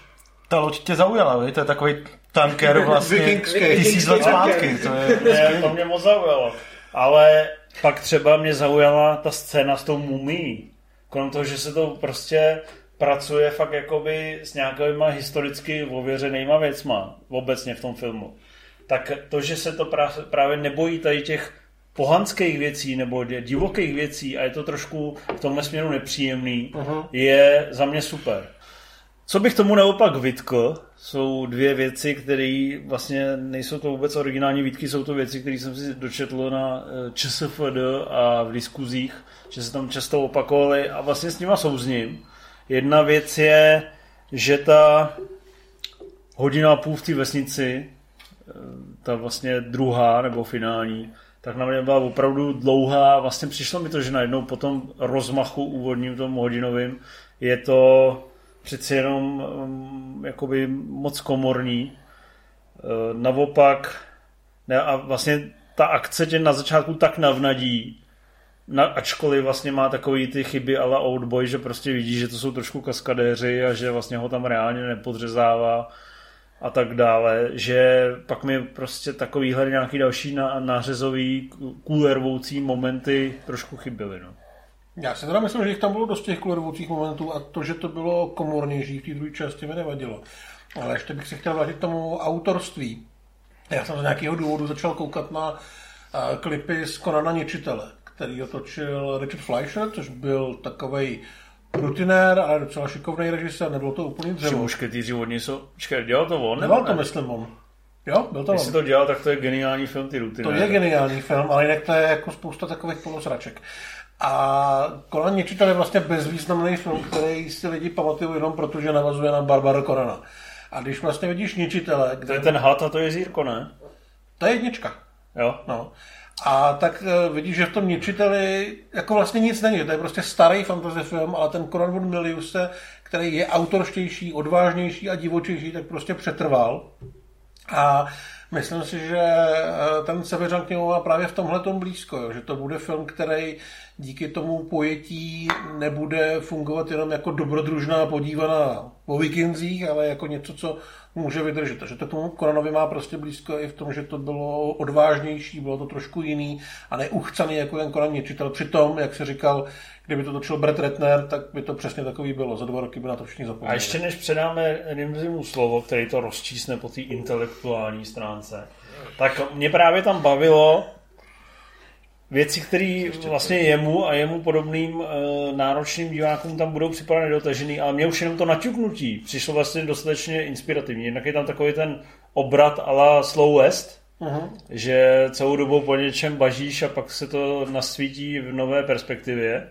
ta loď tě zaujala, vy? to je takový tanker *laughs* vlastně Vikingský. tisíc let zpátky. To, je, ne, to mě moc zaujalo. Ale pak třeba mě zaujala ta scéna s tou mumí. Krom toho, že se to prostě pracuje fakt jakoby s nějakýma historicky ověřenýma věcma obecně v tom filmu. Tak to, že se to právě nebojí tady těch pohanských věcí nebo divokých věcí a je to trošku v tomhle směru nepříjemný, uh-huh. je za mě super. Co bych tomu naopak vytkl, jsou dvě věci, které vlastně nejsou to vůbec originální výtky, jsou to věci, které jsem si dočetl na eh, ČSFD a v diskuzích, že se tam často opakovaly a vlastně s nima souzním. Jedna věc je, že ta hodina a půl v té vesnici, eh, ta vlastně druhá nebo finální, tak na mě byla opravdu dlouhá. Vlastně přišlo mi to, že najednou po tom rozmachu úvodním, tom hodinovým, je to přeci jenom um, jakoby moc komorní. Uh, naopak, ne, a vlastně ta akce tě na začátku tak navnadí, na, ačkoliv vlastně má takový ty chyby ala Oldboy, že prostě vidí, že to jsou trošku kaskadéři a že vlastně ho tam reálně nepodřezává a tak dále, že pak mi prostě takovýhle nějaký další nářezový kůlervoucí momenty trošku chyběly. No. Já si teda myslím, že jich tam bylo dost těch kulervoucích momentů a to, že to bylo komornější v té druhé části mi nevadilo. Ale ještě bych se chtěl vrátit tomu autorství. Já jsem z nějakého důvodu začal koukat na uh, klipy z Konana Ničitele, který otočil Richard Fleischer, což byl takový rutinér, ale docela šikovný režisér, nebylo to úplně dřevo. mušketýři od něj jsou... Čekaj, dělal to on? Nebyl to, ne? myslím, on. Jo, byl to Když on. to dělal, tak to je geniální film, ty rutinéry. To je geniální film, ale jinak to je jako spousta takových polosraček. A Conan Ničitel je vlastně bezvýznamný film, který si lidi pamatují jenom proto, že navazuje na Barbara Korana. A když vlastně vidíš Ničitele... Kde... To je ten had a to je zírko, ne? To je jednička. Jo. No. A tak uh, vidíš, že v tom Ničiteli jako vlastně nic není. To je prostě starý fantasy film, ale ten Conan von Miliuse, který je autorštější, odvážnější a divočejší, tak prostě přetrval. A myslím si, že eh, ten Severan k němu má právě v tomhle tom blízko, jo, že to bude film, který díky tomu pojetí nebude fungovat jenom jako dobrodružná podívaná o vikingzích, ale jako něco, co může vydržet. Takže to tomu Konanovi má prostě blízko i v tom, že to bylo odvážnější, bylo to trošku jiný a neuchcaný jako ten Konan Něčitel. Přitom, jak se říkal, kdyby to točil Brett Ratner, tak by to přesně takový bylo. Za dva roky by na to všichni zapomněli. A ještě než předáme Rimzimu slovo, který to rozčísne po té intelektuální stránce, tak mě právě tam bavilo, věci, které vlastně jemu a jemu podobným e, náročným divákům tam budou připadat nedotažený, ale mě už jenom to naťuknutí přišlo vlastně dostatečně inspirativní. Jednak je tam takový ten obrat ala Slow West, uh-huh. že celou dobu po něčem bažíš a pak se to nasvítí v nové perspektivě.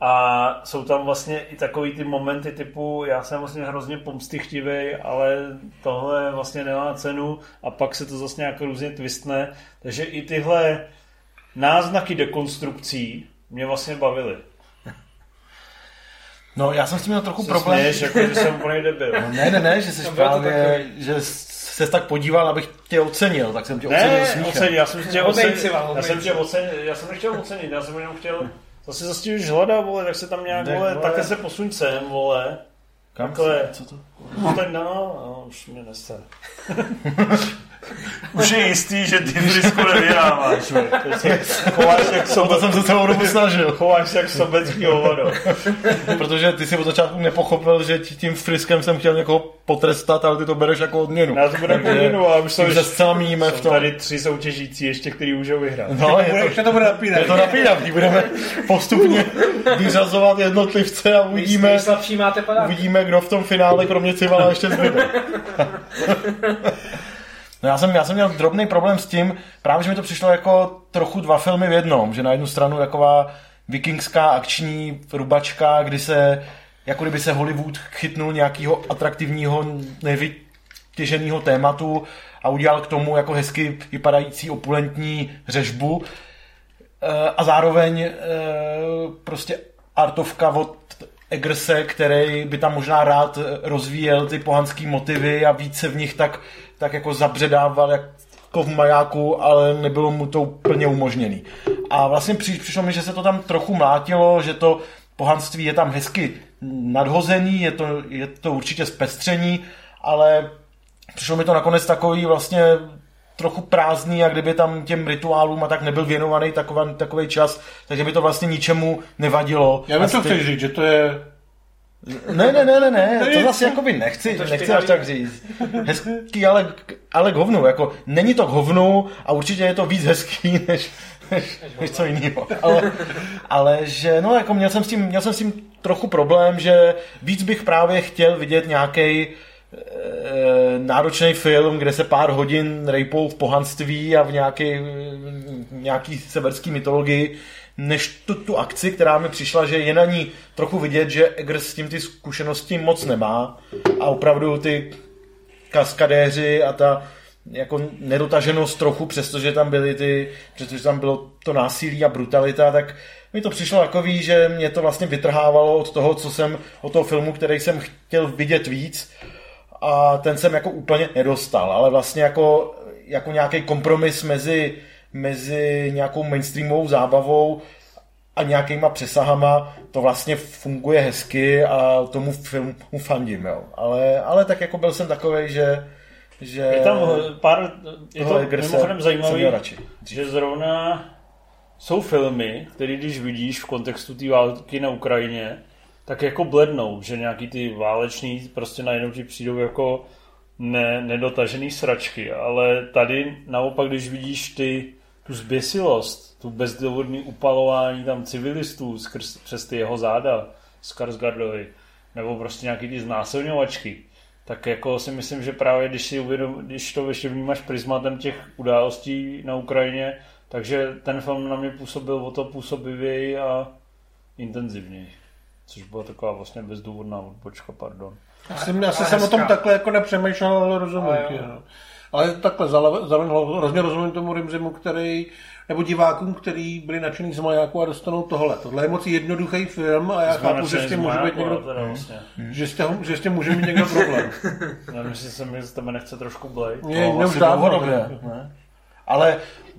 A jsou tam vlastně i takový ty momenty typu, já jsem vlastně hrozně pomstychtivý, ale tohle vlastně nemá cenu a pak se to zase nějak různě twistne. Takže i tyhle náznaky dekonstrukcí mě vlastně bavily. No, já jsem s tím měl trochu problém. Směš, jako, že jsem úplně debil. No, ne, ne, ne, že jsi právě, že se tak podíval, abych tě ocenil, tak jsem tě ne, ocenil smíchem. Ocenil, já jsem tě ocenil, já jsem tě ocenil, já jsem nechtěl ocenit, já jsem jenom chtěl, zase zase už hledá, vole, tak se tam nějak, vole, vole, takhle se posuň sem, vole. Kam Takhle, co to? No, tak no, no, už mě nese. *laughs* *laughs* Už je jistý, že ty Frisku nevyhráváš. vole. Teď se Chováš jak O to sobec, jsem se celou dobu snažil. chováš jak sobecký hovado. Protože ty si od začátku nepochopil, že ti- tím friskem jsem chtěl někoho potrestat, ale ty to bereš jako odměnu. Já to bude Takže podměnu, a už jsou, tím se míníme v tom. tady tři soutěžící ještě, který můžou vyhrát. No, je *laughs* to, Ještě to bude je napínat. to napínavý. Budeme postupně vyřazovat jednotlivce a uvidíme, uvidíme, kdo v tom finále kromě Civala ještě zbyde. *laughs* No já jsem, já jsem měl drobný problém s tím, právě že mi to přišlo jako trochu dva filmy v jednom, že na jednu stranu taková vikingská akční rubačka, kdy se, jako kdyby se Hollywood chytnul nějakého atraktivního, nevytěženého tématu a udělal k tomu jako hezky vypadající opulentní řežbu. Eh, a zároveň eh, prostě artovka od Eggerse, který by tam možná rád rozvíjel ty pohanský motivy a více v nich tak, tak jako zabředával jako v majáku, ale nebylo mu to úplně umožněný. A vlastně při, přišlo mi, že se to tam trochu mlátilo, že to pohanství je tam hezky nadhozený, je to, je to určitě zpestření, ale přišlo mi to nakonec takový vlastně trochu prázdný a kdyby tam těm rituálům a tak nebyl věnovaný takový, takový čas, takže by to vlastně ničemu nevadilo. Já co stej- chceš říct, že to je... ne, ne, ne, ne, ne, *laughs* to zase jakoby nechci, To nechci až tak říct. Hezký, ale, ale k hovnu, jako není to k hovnu a určitě je to víc hezký, *laughs* než, než, než co jiného. Ale, ale že, no jako měl jsem, s tím, měl jsem s tím trochu problém, že víc bych právě chtěl vidět nějaký náročný film, kde se pár hodin rejpou v pohanství a v nějaký, nějaký severský mytologii, než tu, tu akci, která mi přišla, že je na ní trochu vidět, že Eggers s tím ty zkušenosti moc nemá a opravdu ty kaskadéři a ta jako nedotaženost trochu, přestože tam byly ty, přestože tam bylo to násilí a brutalita, tak mi to přišlo takový, že mě to vlastně vytrhávalo od toho, co jsem, od toho filmu, který jsem chtěl vidět víc. A ten jsem jako úplně nedostal, ale vlastně jako, jako nějaký kompromis mezi, mezi nějakou mainstreamovou zábavou a nějakýma přesahama to vlastně funguje hezky a tomu filmu fandím, jo. Ale, ale tak jako byl jsem takový, že že Je tam pár, je to mimochodem zajímavý, že zrovna jsou filmy, které když vidíš v kontextu té války na Ukrajině, tak jako blednou, že nějaký ty váleční prostě najednou ti přijdou jako ne, nedotažený sračky, ale tady naopak, když vidíš ty, tu zběsilost, tu bezdůvodný upalování tam civilistů skrz, přes ty jeho záda, Skarsgardovi, nebo prostě nějaký ty znásilňovačky, tak jako si myslím, že právě když, si uvědom, když to ještě vnímáš prismatem těch událostí na Ukrajině, takže ten film na mě působil o to působivěji a intenzivněji. Což byla taková vlastně bezdůvodná odbočka, pardon. Já jsem, já jsem o tom takhle jako nepřemýšlel, ale rozumím no. Ale takhle za- hrozně rozumím tomu Rimzimu, který, nebo divákům, který byli nadšený z majáku a dostanou tohle. Tohle je moc jednoduchý film a já chápu, že s tím může být někdo, Teda vlastně. že s tím, že s tím může mít někdo *laughs* problém. Nevím, jestli se mi z tebe nechce trošku blej. Mě, No, mě už dávno dlouhodobě, ne? Ale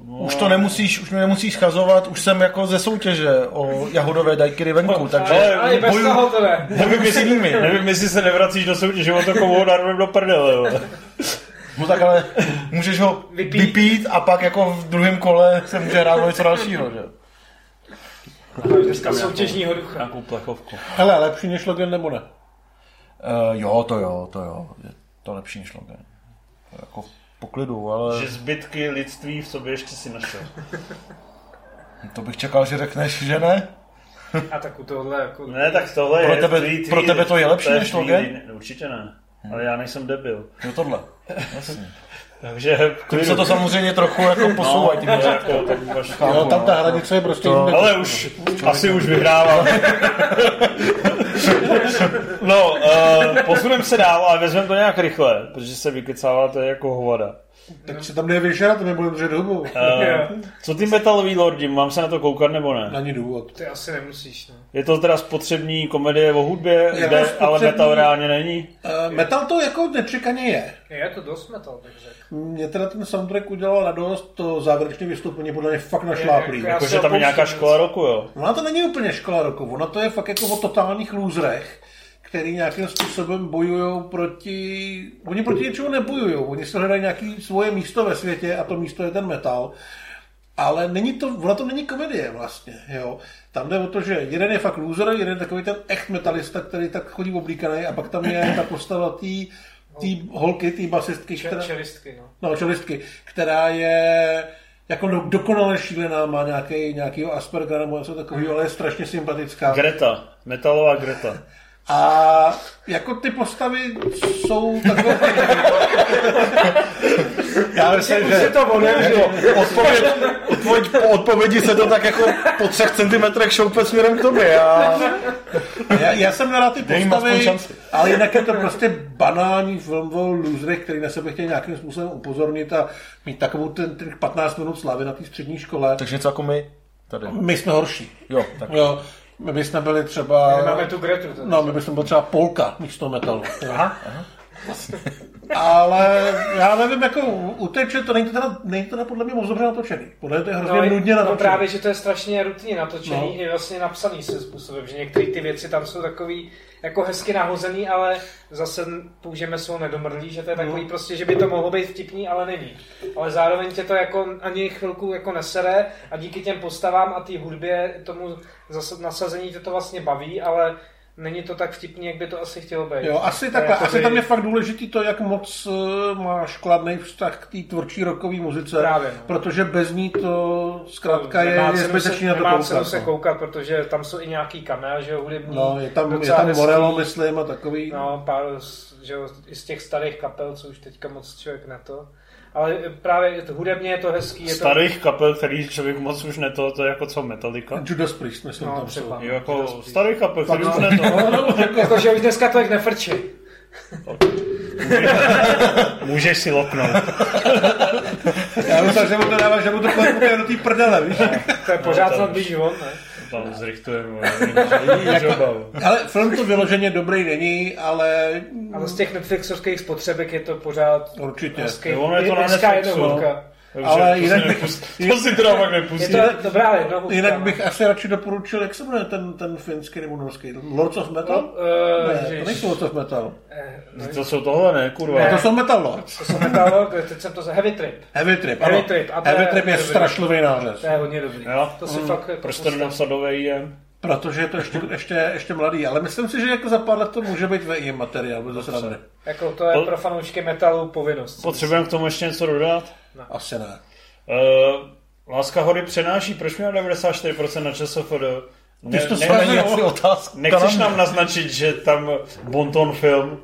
už to nemusíš, už mě nemusíš schazovat, už jsem jako ze soutěže o jahodové dajkyry venku, *laughs* takže Ale Ale i bez bojuju- toho to ne. Nevím, jestli, *laughs* nevím, jestli se nevracíš do soutěže o takovou narvem do prdele. No tak ale můžeš ho Vypít. vypít a pak jako v druhém kole se může hrát o něco dalšího, že? Soutěžního ducha. Nějakou plechovku. Hele, lepší než Logan nebo ne? Uh, jo, to jo, to jo, je to lepší než Logan. To je jako v poklidu, ale Že zbytky lidství v sobě ještě si našel. *laughs* to bych čekal, že řekneš, že ne. A tak u tohle jako... Ne, tak tohle Pro je tebe- tvý- pro tvý- tebe to je lepší než tvý- Logan? Určitě ne. Ale já nejsem debil. Jo, tohle. Jasně. *laughs* Takže Ty se to samozřejmě trochu jako posouvají. no, ty jako, tak máš- Jo, tam ta hranice je prostě To-. Ale už, asi už vyhrávám. *laughs* no, uh, posuneme se dál, ale vezmeme to nějak rychle, protože se vykecáváte jako hovada. Tak se tam nevyšel, to mi bude držet hubu. Uh, co ty metalový lordi, mám se na to koukat nebo ne? Není důvod. Ty asi nemusíš, no. Je to teda spotřební komedie o hudbě, Jako kde ale spotřební- metal reálně není? Uh, metal to jako nečekaně je. Je to dost metal, bych řekl. Mě teda ten soundtrack udělal radost, to závěrečné vystoupení podle mě fakt našláplý. Je- si ho tam je nějaká škola roku, jo? Ona to není úplně škola roku, ono to je fakt jako o totálních lůzrech, který nějakým způsobem bojují proti... Oni proti něčemu nebojují, oni se hledají nějaké svoje místo ve světě a to místo je ten metal. Ale není to, ona to není komedie vlastně, jo. Tam jde o to, že jeden je fakt loser, jeden je takový ten echt metalista, který tak chodí oblíkaný a pak tam je ta postava té tý holky, té basistky, která, Čelistky, no. no, čelistky, která je jako do, dokonale šílená, má nějaký, nějakýho Aspergera nebo něco takového, ale je strašně sympatická. Greta. Metalová Greta. *laughs* A jako ty postavy jsou takové... Já myslím, Už se to odevřelo. odpověď, odpověď, po odpovědi se to tak jako po třech centimetrech šoupe směrem k tobě. A... já, já jsem rád ty postavy, ale jinak je to prostě banální film o loserech, který na sebe chtějí nějakým způsobem upozornit a mít takovou ten, ten 15 minut slavy na té střední škole. Takže něco jako my tady. My jsme horší. Jo, tak. Jo, my bychom byli třeba... Máme tu Gretu. No, my bychom byli třeba polka místo metalu. Aha, aha. *laughs* Ale já nevím, jako uteče, to není to teda, není to teda podle mě moc dobře natočený. Podle mě to je hrozně No, nudně no natočený. právě, že to je strašně rutinně natočený No. no. i vlastně napsaný se způsobem, že některé ty věci tam jsou takový jako hezky nahozený, ale zase použijeme svou nedomrlý, že to je takový No. prostě, že by to mohlo být vtipný, ale není. Ale zároveň tě to jako ani chvilku jako nesere a díky těm postavám a té hudbě tomu zase nasazení tě to vlastně baví, ale není to tak vtipný, jak by to asi chtělo být. Jo, asi takhle. jako Asi tam je fakt důležitý to, jak moc uh, máš kladný vztah k té tvrdší rokové muzice. Právě, no. Protože bez ní to zkrátka je, Nemá je cenu zbytečný se, na to nemá koukat. cenu se no. koukat, protože tam jsou i nějaký kamera, že jo, hudební. No, je tam, je tam. Morello, myslím, a takový. No, pár že jo, i z těch starých kapel, co už teďka moc člověk na to. Ale právě je to, hudebně je to hezký. Je to, Starých kapel, který člověk moc už neto, to je jako co Metallica. Judas Priest, myslím, No, tam třeba. jsou. Jo, jako starých kapel, který už *laughs* no. neto. No, no, jako, jako, že už dneska tolik nefrčí. Můžeš si loknout. já myslel, že mu to dává, že mu to do té prdele, víš? To je pořád to snad on, ne? Tam zrichtujeme. Žobav. Ale film to vyloženě dobrý není, ale Ale z těch Netflixovských spotřebek je to pořád určitě. hezký. Jo, ono je to na Netflixu, jednohouka. Ale jinak to, bych- si nepust- to si teda fakt Je nepustí. to dobrá jednohouka. Jinak no. bych asi radši doporučil, jak se jmenuje ten, ten finský nebo norský? Lords of Metal? No, uh, ne, to nejsou Lords of Metal. To jsou tohle, ne, kurva. A to jsou Metal Lords. To jsou metal, teď jsem to za Heavy Trip. Heavy Trip, Heavy ano. Trip, a je- Heavy Trip je to je strašlivý nářez. To je hodně dobrý. Jo? To si fakt jako Proč to do VIM? Protože je to ještě, ještě, ještě mladý, ale myslím si, že jako za pár let to může být VI materiál, bez. Jako to je pro fanoušky metalu povinnost. Potřebujeme k tomu ještě něco dodat? Asi ne. Uh, Láska hory přenáší, proč měl 94% na ČSFD? Ne, Ty jsi to ne, jo? asi otázka. nechceš nám naznačit, že tam Bonton film,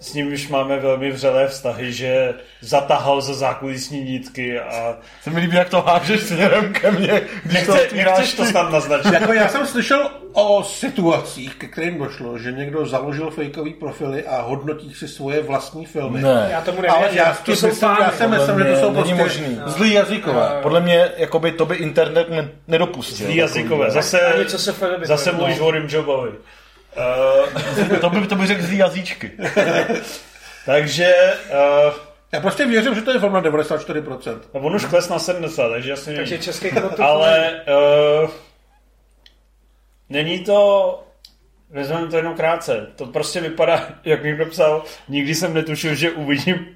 s ním už máme velmi vřelé vztahy, že zatahal za zákulisní nítky a Se mi líbí, jak to hážeš směrem ke mně, když to nechce, otvíráš nechceš to snad naznačit. Jako já jsem slyšel o situacích, ke kterým došlo, že někdo založil fejkový profily a hodnotí si svoje vlastní filmy. Ne. Já tomu Ale nevěřím. já, to to jsou myslím, já si myslím, že to jsou prostě možný. zlý jazykové. Podle mě, jakoby to by internet ne, nedopustil. Zlý jazykové. Zase, zase to- mluvíš o Rimjobovi. Uh, *laughs* To by, to by řekl zlý jazyčky. *laughs* takže uh, Já prostě věřím, že to je film na 94%. no on už kles na 70, takže asi Takže není. český. Ale uh, není to Vezmeme to jenom krátce. To prostě vypadá, *laughs* jak někdo psal, nikdy jsem netušil, že uvidím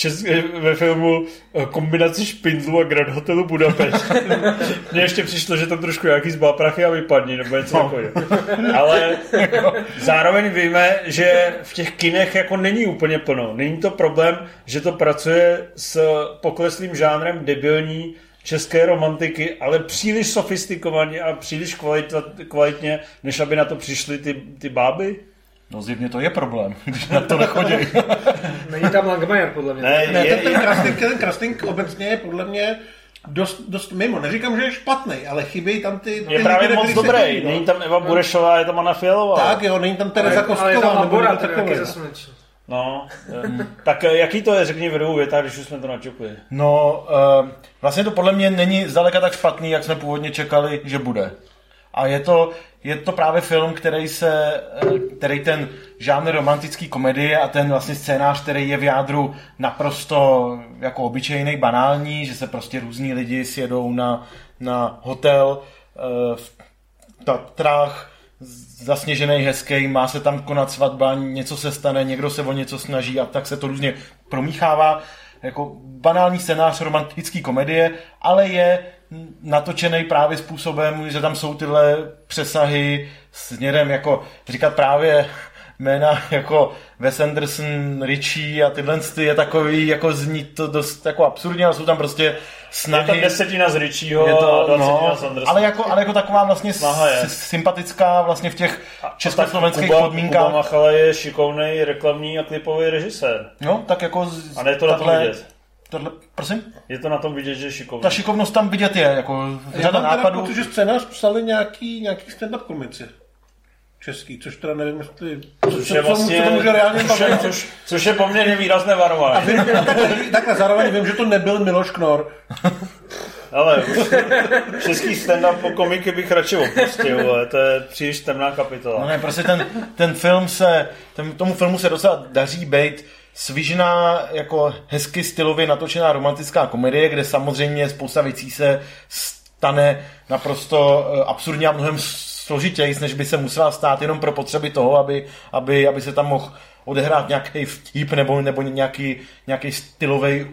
české, ve filmu eh, kombinaci špindlu a Grand Hotelu Budapešť. *laughs* Mně ještě přišlo, že tam trošku nějaký zbá prachy a vypadní, nebo něco No. takového. Ale zároveň víme, že v těch kinech jako není úplně plno. Není to problém, že to pracuje s pokleslým žánrem debilní české romantiky, ale příliš sofistikovaně a příliš kvalita, kvalitně, než aby na to přišly ty, ty báby. No zjevně to je problém, *laughs* když na to nechodí. *laughs* Není tam Langmajer, podle mě. Ne, Ne, je, ten, ten, je, casting, ten casting obecně je podle mě dost, dost mimo. Neříkám, že je špatný, ale chybí tam ty, ty je právě moc dobrý. chodí, no. Není tam Eva Burešová, je tam Anna Fialová. Tak jo, není tam Tereza ale, ale je tam taky. No, eh, tak eh, jaký to je, řekni v dvou větách, když už jsme to načupli. No, uh, vlastně to podle mě není zdaleka tak špatný, jak jsme původně čekali, že bude. A je to, je to právě film, který se, eh, který ten žánr romantický komedie a ten vlastně scénář, který je v jádru naprosto jako obyčejný, banální, že se prostě různí lidi sjedou na, na hotel eh, v Tatrách, zasněžený, hezký, má se tam konat svatba, něco se stane, někdo se o něco snaží a tak se to různě promíchává. Jako banální scénář romantické komedie, ale je natočený právě způsobem, že tam jsou tyhle přesahy směrem jako říkat právě jména jako Wes Anderson, Richie a tyhle ty je takový, jako zní to dost jako absurdně, ale jsou tam prostě snahy. Je to desetina z Richieho je to, a no, z ale, jako, ale jako taková vlastně Snaha je. s- sympatická vlastně v těch československých Kuba, podmínkách. Kuba Machala je šikovný reklamní a klipový režisér. No, tak jako z, A ne to na tahle- vidět. Tohle, prosím? Je to na tom vidět, že je šikovný. Ta šikovnost tam vidět je, jako Já řada teda nápadů. pocit, že scénář psali nějaký, nějaký stand-up komici. Český, což teda nevím, jestli... Což je co- co- vlastně, co to může reálně což, je, což, což je poměrně výrazné varování. Vím, takhle, takhle, zároveň vím, že to nebyl Miloš Knor. Ale už český stand-up komiky bych radši opustil, ale to je příliš temná kapitola. No ne, prostě ten, ten film se, ten, tomu filmu se docela daří být svižná, jako hezky stylově natočená romantická komedie, kde samozřejmě spousta věcí se stane naprosto eh, absurdně a mnohem složitěji, než by se musela stát jenom pro potřeby toho, aby, aby, aby se tam mohl odehrát nějaký vtip nebo, nebo nějaký, nějaký stylový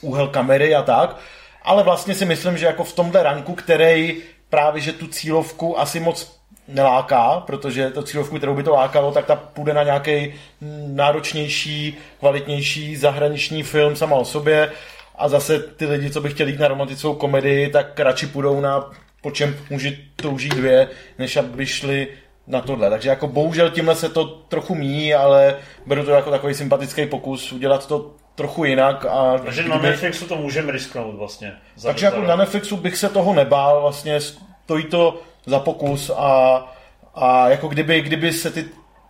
úhel kamery a tak. Ale vlastně si myslím, že jako v tomhle ranku, který právě, že tu cílovku asi moc neláká, protože to cílovku, kterou by to lákalo, tak ta půjde na nějaký náročnější, kvalitnější zahraniční film sama o sobě a zase ty lidi, co by chtěli jít na romantickou komedii, tak radši půjdou na po čem může touží dvě, než aby šli na tohle. Takže jako bohužel tímhle se to trochu míjí, ale beru to jako takový sympatický pokus udělat to trochu jinak. A Takže na Netflixu to můžeme risknout vlastně. Takže jako na Netflixu bych se toho nebál, vlastně stojí to za pokus a, a jako kdyby, kdyby se ty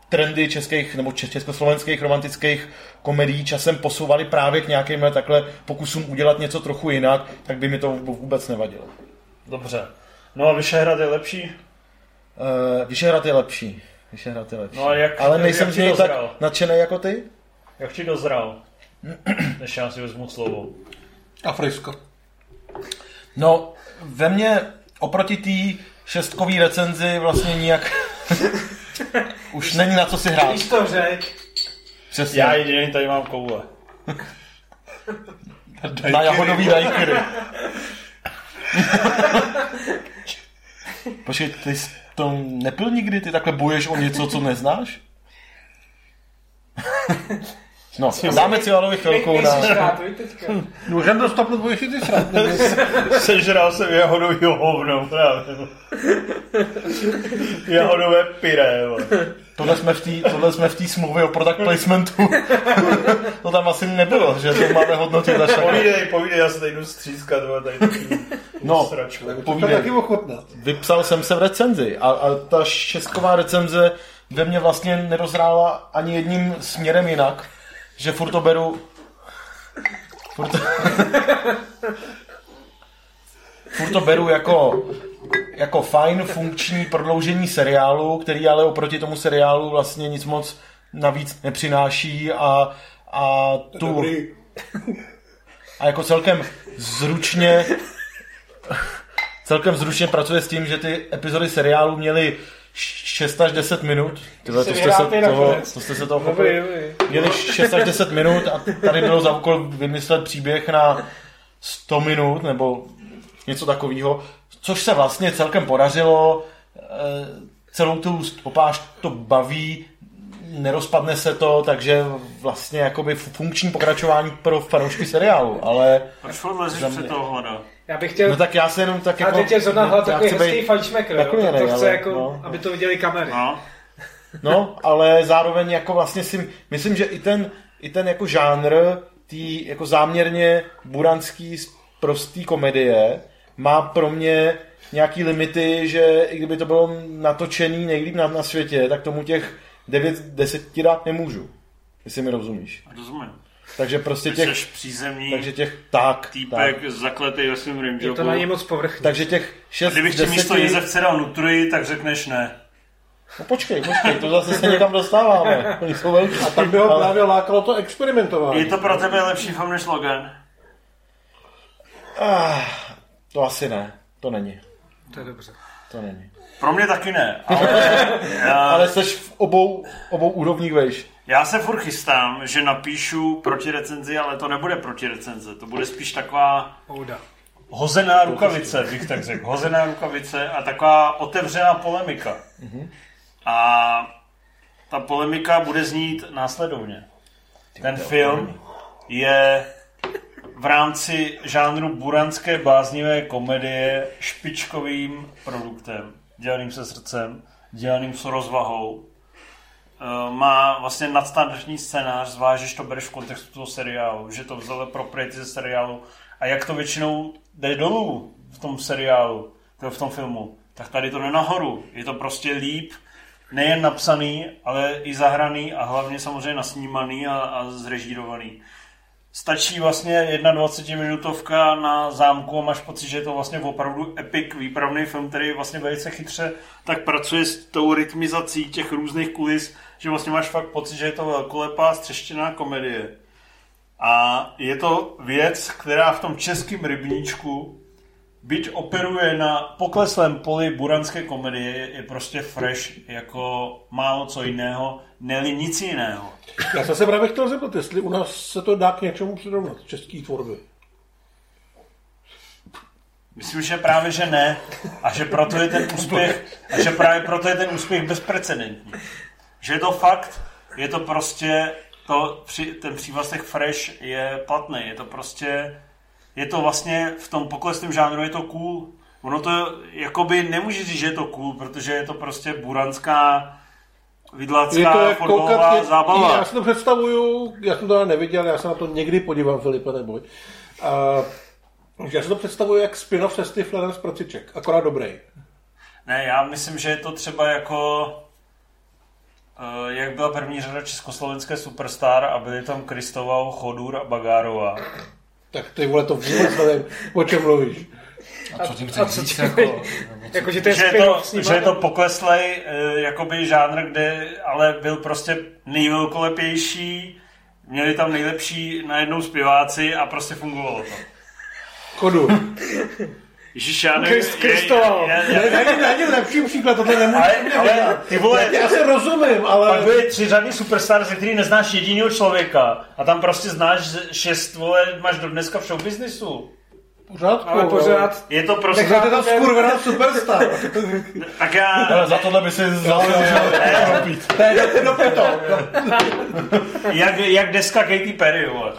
trendy českých nebo če- československých romantických komedií časem posouvaly právě k nějakým takhle pokusům udělat něco trochu jinak, tak by mi to vůbec nevadilo. Dobře. No a Vyšehrad je lepší? Uh, Vyšehrad je lepší. Vyšehrad je lepší. No a jak- Ale jak nejsem z ti něj tak nadšený jako ty? Jak ti dozral? Než já si vezmu slovo. A Frisko. No, ve mně oproti té šestkový recenzi vlastně nijak *laughs* už není na co si hrát. Když to řek, Přesně. Já jediný tady mám koule. na jahodový dajkery. *laughs* Počkej, ty jsi to nepil nikdy? Ty takhle boješ o něco, co neznáš? *laughs* No, dáme si Alovi chvilku na... nejsi rád, víš teďka. Můžeme dostopnout bojiště ty srát. *laughs* Sežral jsem jahodový hovno, právě. Jahodové pyré. Tohle jsme v té tohle jsme v té smlouvě o product placementu. to tam asi nebylo, že to máme hodnotit až takhle. Povídej, povídej, já se tady jdu střískat, tady No, sračku. To povídej. taky ochotná. Vypsal jsem se v recenzi a, a ta šestková recenze ve mně vlastně nerozhrála ani jedním směrem jinak, že furt to beru furt to, furt to beru jako jako fajn funkční prodloužení seriálu, který ale oproti tomu seriálu vlastně nic moc navíc nepřináší a, a tu, Dobrý. a jako celkem zručně celkem zručně pracuje s tím, že ty epizody seriálu měly 6 až 10 minut. Tyhle, to, jste se toho, to jste se toho Dobrý, chopili. dobrý. Měli 6 až 10 minut a tady bylo za úkol vymyslet příběh na 100 minut nebo něco takového, což se vlastně celkem podařilo. Eh, Celou tu stopáž to baví, nerozpadne se to, takže vlastně jakoby funkční pokračování pro fanoušky seriálu, ale Proč Za před toho hlada? Já bych chtěl... no tak já se jenom tak a jako... teď je zrovna hlad já takový hezký být- fajčmekr, jo? takový To, to chce ale, jako, no. aby to viděli kamery. No, *laughs* No, ale zároveň jako vlastně si, myslím, že i ten, i ten jako žánr tý jako záměrně buranský prostý komedie má pro mě nějaký limity, že i kdyby to bylo natočený nejlíp na, na světě, tak tomu těch 9 10 dát nemůžu. Jestli mi rozumíš. rozumím. Takže prostě těch, jsi přízemní takže těch, tak, tak. týpek zakletý ve svém Je rimjobu. to na něj moc povrchní. Takže těch 6 Kdybych ti místo jezevce dal nutry, tak řekneš ne. No počkej, počkej, to zase se někam dostáváme. Oni jsou velký. A tak by ho právě lákalo to experimentování. Je to pro tebe lepší film než Logan? Ah, to asi ne, to není. To je dobře. To není. Pro mě taky ne, ale *laughs* já, Ale jsi v obou, obou úrovních vejš. Já se furt chystám, že napíšu proti recenzi, ale to nebude proti recenze, to bude spíš taková Ouda. hozená rukavice, bych tak řekl. Hozená rukavice a taková otevřená polemika. A ta polemika bude znít následovně. Ten film je v rámci žánru buranské bláznivé komedie špičkovým produktem, dělaným se srdcem, dělaným s rozvahou. Eh, Má vlastně nadstandardní scénář, zvlášť, když to bereš v kontextu toho seriálu, že to vzali propriety ze seriálu a jak to většinou jde dolů v tom seriálu, v tom filmu, tak tady to jde nahoru. Je to prostě líp, nejen napsaný, ale i zahraný a hlavně samozřejmě nasnímaný a, a zrežírovaný. Stačí vlastně 21-minutovka na zámku a máš pocit, že je to vlastně opravdu epic výpravný film, který vlastně velice chytře tak pracuje s tou rytmizací těch různých kulis, že vlastně máš fakt pocit, že je to velkolepá střeštěná komedie. A je to věc, která v tom českém rybníčku byť operuje na pokleslém poli buranské komedie, je prostě fresh jako málo co jiného, neli nic jiného. Já jsem se právě chtěl zeptat, jestli u nás se to dá k něčemu přirovnat, český tvorby. Myslím, že právě, že ne. A že proto je ten úspěch, a že právě proto je ten úspěch bezprecedentní. Že je to fakt, je to prostě, to, při- ten přívlastek fresh je platný. Je to prostě, je to vlastně v tom pokleslém žánru je to cool. Ono to jakoby nemůže říct, že je to cool, protože je to prostě buranská Je vidlácká to fotbalová je, zábava. já si to představuju, já jsem to neviděl, já se na to někdy podívám, Filipe, neboj. A, já si to představuju jak spin-off se Stiflerem z Prociček, akorát dobrý. Ne, já myslím, že je to třeba jako jak byla první řada československé superstar a byli tam Kristová, Chodur a Bagárová. Tak ty vole, to vůbec nevím, o čem mluvíš. A co tím chceš říct? tím- Jako, Jako, že to je Že je to, že je to pokleslej eh, jakoby žánr, kde ale byl prostě nejvelkolepější, měli tam nejlepší najednou zpěváci a prostě fungovalo to. Chodu. Ježíš, já nevím, Krist- Kristoval. je- je- je- Ne, Najdi, najdi lepší příklad, tohle nemůžu. ale, ale ty vole, Já se rozumím, Pak ale... byly tři řady superstar, ze kterých neznáš jediného člověka. A tam prostě znáš šest, vole, máš do dneska v showbiznisu. Pořádku, Ale pořád, Je to prostě... Tak To je tam skurvená superstar. Tak já... ale za tohle by si koupit. To je do, do pito. Jak, jak deska Katy Perry, vole.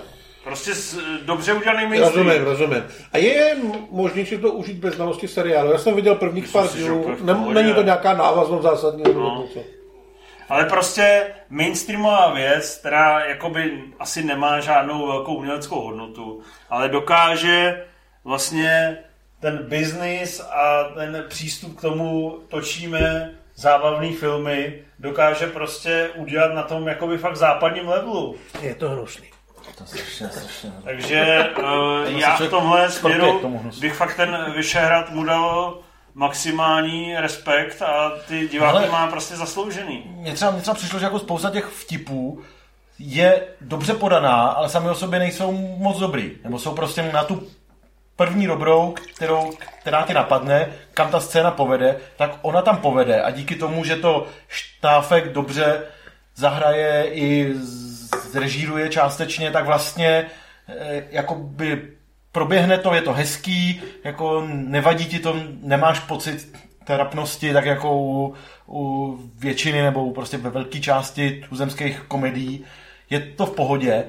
Prostě s, dobře udělaný mainstream. Rozumím, rozumím. A je možné si to užít bez znalosti seriálu? Já jsem viděl prvních pár dílů, není to nějaká návaznost zásadní No. Ale prostě mainstreamová věc, která jakoby asi nemá žádnou velkou uměleckou hodnotu, ale dokáže vlastně ten business a ten přístup k tomu točíme zábavné filmy, dokáže prostě udělat na tom jakoby fakt západním levelu. Je to hnusný. To strašně, strašně. Takže uh, já v tomhle směru bych fakt ten Vyšehrad mu dal maximální respekt a ty diváky Ale- má prostě zasloužený. Mně třeba, mně třeba přišlo, že jako spousta těch vtipů je dobře podaná, ale sami o sobě nejsou moc dobrý. Nebo jsou prostě na tu první dobrou, kterou, která ti napadne, kam ta scéna povede, tak ona tam povede a díky tomu, že to štáfek dobře zahraje i zrežíruje částečně, tak vlastně eh, jakoby proběhne to, je to hezký, jako nevadí ti to, nemáš pocit trapnosti, tak jako u, u většiny nebo prostě ve velké části tuzemských komedií. Je to v pohodě,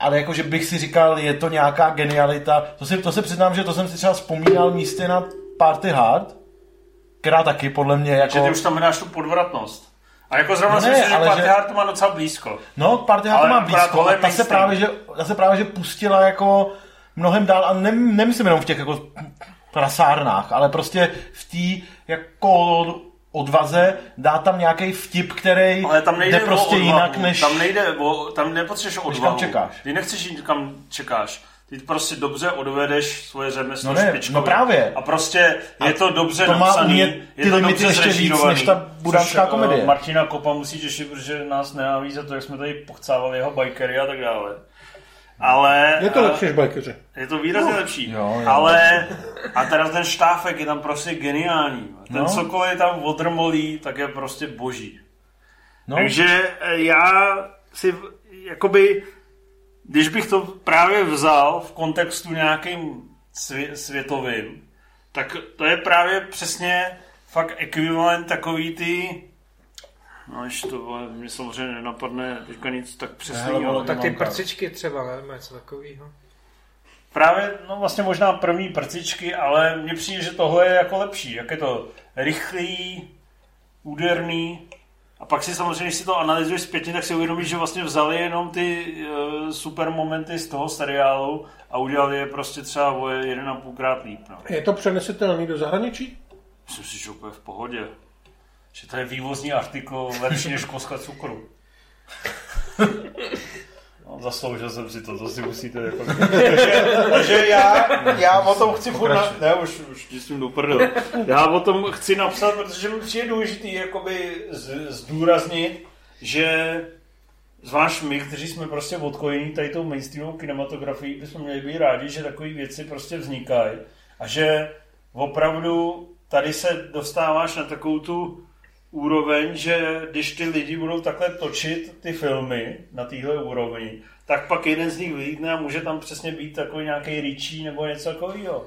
ale jakože bych si říkal, je to nějaká genialita. To, si, to se přiznám, že to jsem si třeba vzpomínal místy na Party Hard, která taky podle mě jako... Že ty už tam hledáš tu podvratnost. A jako zrovna No si ne, myslím, že Party že- Hard to má docela blízko. No, Party Hard má blízko ta se, právě, že, ta se právě že pustila jako mnohem dál a ne, nemyslím jenom v těch jako prasárnách, ale prostě v té jako odvaze dá tam nějaký vtip, který Ale tam nejde jde prostě odvahu. jinak, než... Tam nejde o, tam nepotřebuješ odvahu. čekáš. Ty nechceš jít kam čekáš. Ty prostě dobře odvedeš svoje řemeslo No ne, špičkově. no právě. A prostě je to dobře to má napsaný, umět ty je to limity dobře ještě víc, než ta buránská Což, eh, komedie. Martina Kopa musí těšit, protože nás nenáví za to, jak jsme tady pochcávali jeho bikery a tak dále. Ale... Je to eh, lepší než bajkeři. Je to výrazně lepší. jo, jo. Ale a teda ten štáfek je tam prostě geniální. Ten No. cokoliv tam odrmolí, tak je prostě boží. No, Takže eh, já si jakoby, když bych to právě vzal v kontextu nějakým svě- světovým, tak to je právě přesně fakt ekvivalent takový ty No, ještě to vole, mě samozřejmě nenapadne teďka nic tak přesného. vole, Tak ty prcičky třeba, ne? Něco takového. Právě, no vlastně možná první prcičky, ale mně přijde, že tohle je jako lepší. Jak je to rychlý, úderný. A pak si samozřejmě, když si to analyzuješ zpětně, tak si uvědomíš, že vlastně vzali jenom ty uh, super momenty z toho seriálu a udělali je prostě třeba o jeden a půlkrát líp. No. Je to přenesitelný do zahraničí? Myslím si, že úplně v pohodě. Že to je vývozní artikl lepší než koska cukru. *laughs* Zasloužil jsem si to, to si musíte jako... *laughs* takže, já, já o tom chci furt na... Ne, už, už ti s tím doprdel. Já o tom chci napsat, protože mi přijde důležitý jakoby z, zdůraznit, že zvlášť my, kteří jsme prostě odkojení tady tou mainstreamovou kinematografií, bychom měli být rádi, že takové věci prostě vznikají a že opravdu tady se dostáváš na takovou tu úroveň, že když ty lidi budou takhle točit ty filmy na téhle úrovni, tak pak jeden z nich vyjde a může tam přesně být takový nějaký ričí nebo něco takového.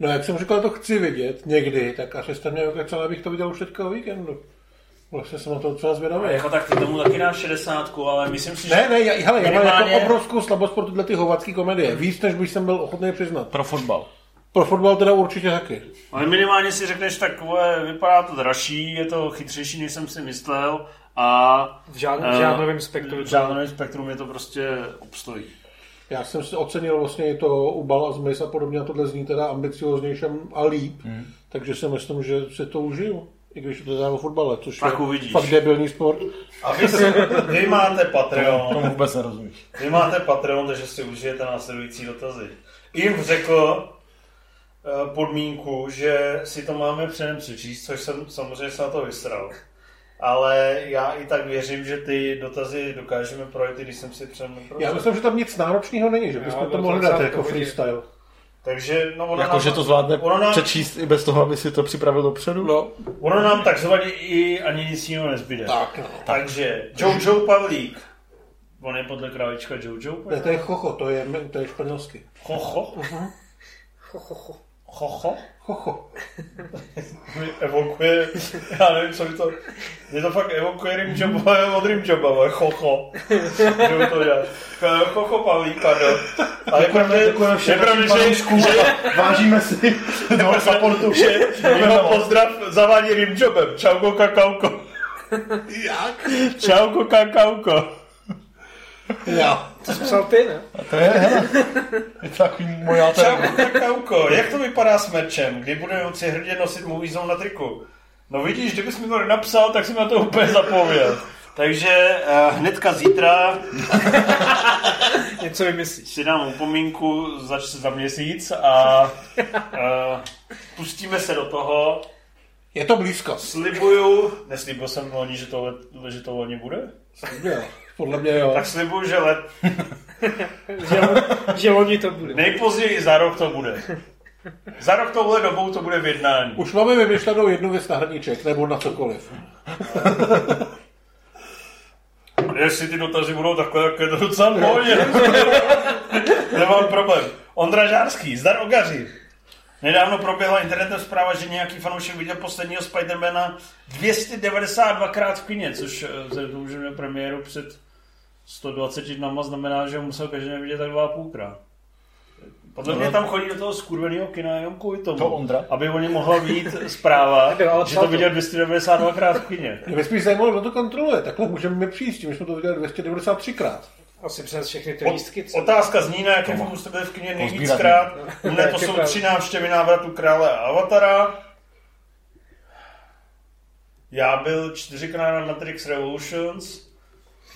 No jak jsem říkal, to chci vidět někdy, tak asi jste mě okecel, abych to viděl už teďka o víkendu. Vlastně jsem na to docela zvědavý. Jako tak ty tomu taky dáš 60, ale myslím si, že... Ne, ne, já, hele, já mám Minimálně- jako obrovskou slabost pro tyhle ty hovacké komedie. Víc, než bych jsem byl ochotný přiznat. pro fotbal. Pro fotbal teda určitě taky. Ale minimálně si řekneš, tak vole, vypadá to dražší, je to chytřejší, než jsem si myslel a V žádném, Eh, v žádném spektru. v žádném spektrum je to prostě obstojí. Já jsem si ocenil vlastně i to u Bal a Zmys a podobně a tohle zní teda ambicioznější a líp. Hmm. Takže si myslím, že si to užiju. I když to teda o fotbale, což Pak je uvidíš. fakt debilní sport. A vy, vy máte Patreon, Tomu vůbec nerozumíš. vy máte Patreon, takže si užijete následující dotazy. Jim řekl eh, podmínku, že si to máme předem přečíst, což jsem samozřejmě se na to vysral. Ale já i tak věřím, že ty dotazy dokážeme projít, když jsem si předem Já myslím, že tam nic náročného není, že bychom to mohli dát jako freestyle. Takže no, ono, Jako, nám, že to zvládne ono, nám, přečíst i bez toho, aby si to připravil dopředu? No, ono nám takzvaně i ani nic jiného nezbyde. tak no. Takže Jojo Pavlík. On je podle králička Jojo? Ne, to je chocho, to je, to je španělsky. Chocho? Ho, ho, ho. Chocho? Chocho. *laughs* Mi evokuje, já nevím, co mi to... Je to fakt evokuje Rimjob, ale *laughs* od Rimjoba, ale chocho. Mu to dělá. Chocho Pavlík, pardon. Ale je pravda, je pravda, že, že, Vážíme si *laughs* toho supportu. že jeho pozdrav zavádí Rimjobem. Čauko kakauko. Jak? Čauko kakauko. Já. To jsi psal ty, ne? To je, hele, je to takový můj kakauko. Jak to vypadá s merčem, kdy bude si hrdě nosit Movie Zone na triku? No vidíš, kdybys mi to nenapsal, tak jsem na to úplně zapomněl. Takže uh, hnedka zítra *laughs* Něco vymyslíš. si dám upomínku za, za měsíc a uh, *laughs* pustíme se do toho. Je to blízko. Slibuju, neslibuju jsem loni, že to, že to loni bude? Jo, podle mě jo. Tak slibuju, že let, *laughs* Že, že loni to bude. nejpozději za rok to bude. Za rok touhle dobou to bude v jednání. Už máme vymyšlenou jednu věc na hrníček, nebo na cokoliv. Jestli ty dotazy budou takhle, tak je to docela pohodě. *laughs* Nemám problém. Ondra Žárský, zdar Ogaři. Nedávno proběhla internetem zpráva, že nějaký fanoušek viděl posledního Spidermana 292krát v kině, což eh, vzhledem k tomu, že měl premiéru před 120 dnama, znamená, že musel každý den vidět tak dva a půlkrát. Podle mě tam chodí do toho skurveného kina jenom kvůli tomu, To Ondra? aby o něm mohla být zpráva, *laughs* že to viděl 292krát v kině. Mě spíš zajímalo, kdo to kontroluje. Takhle můžeme mi přijít, my jsme to viděli 293krát. Asi přes všechny ty lístky. co? Otázka zní, na jakém filmu jste byli v kině nejvíckrát. U mne to jsou tři návštěvy návratu krále a avatara. Já byl čtyřikrát na Matrix Revolutions.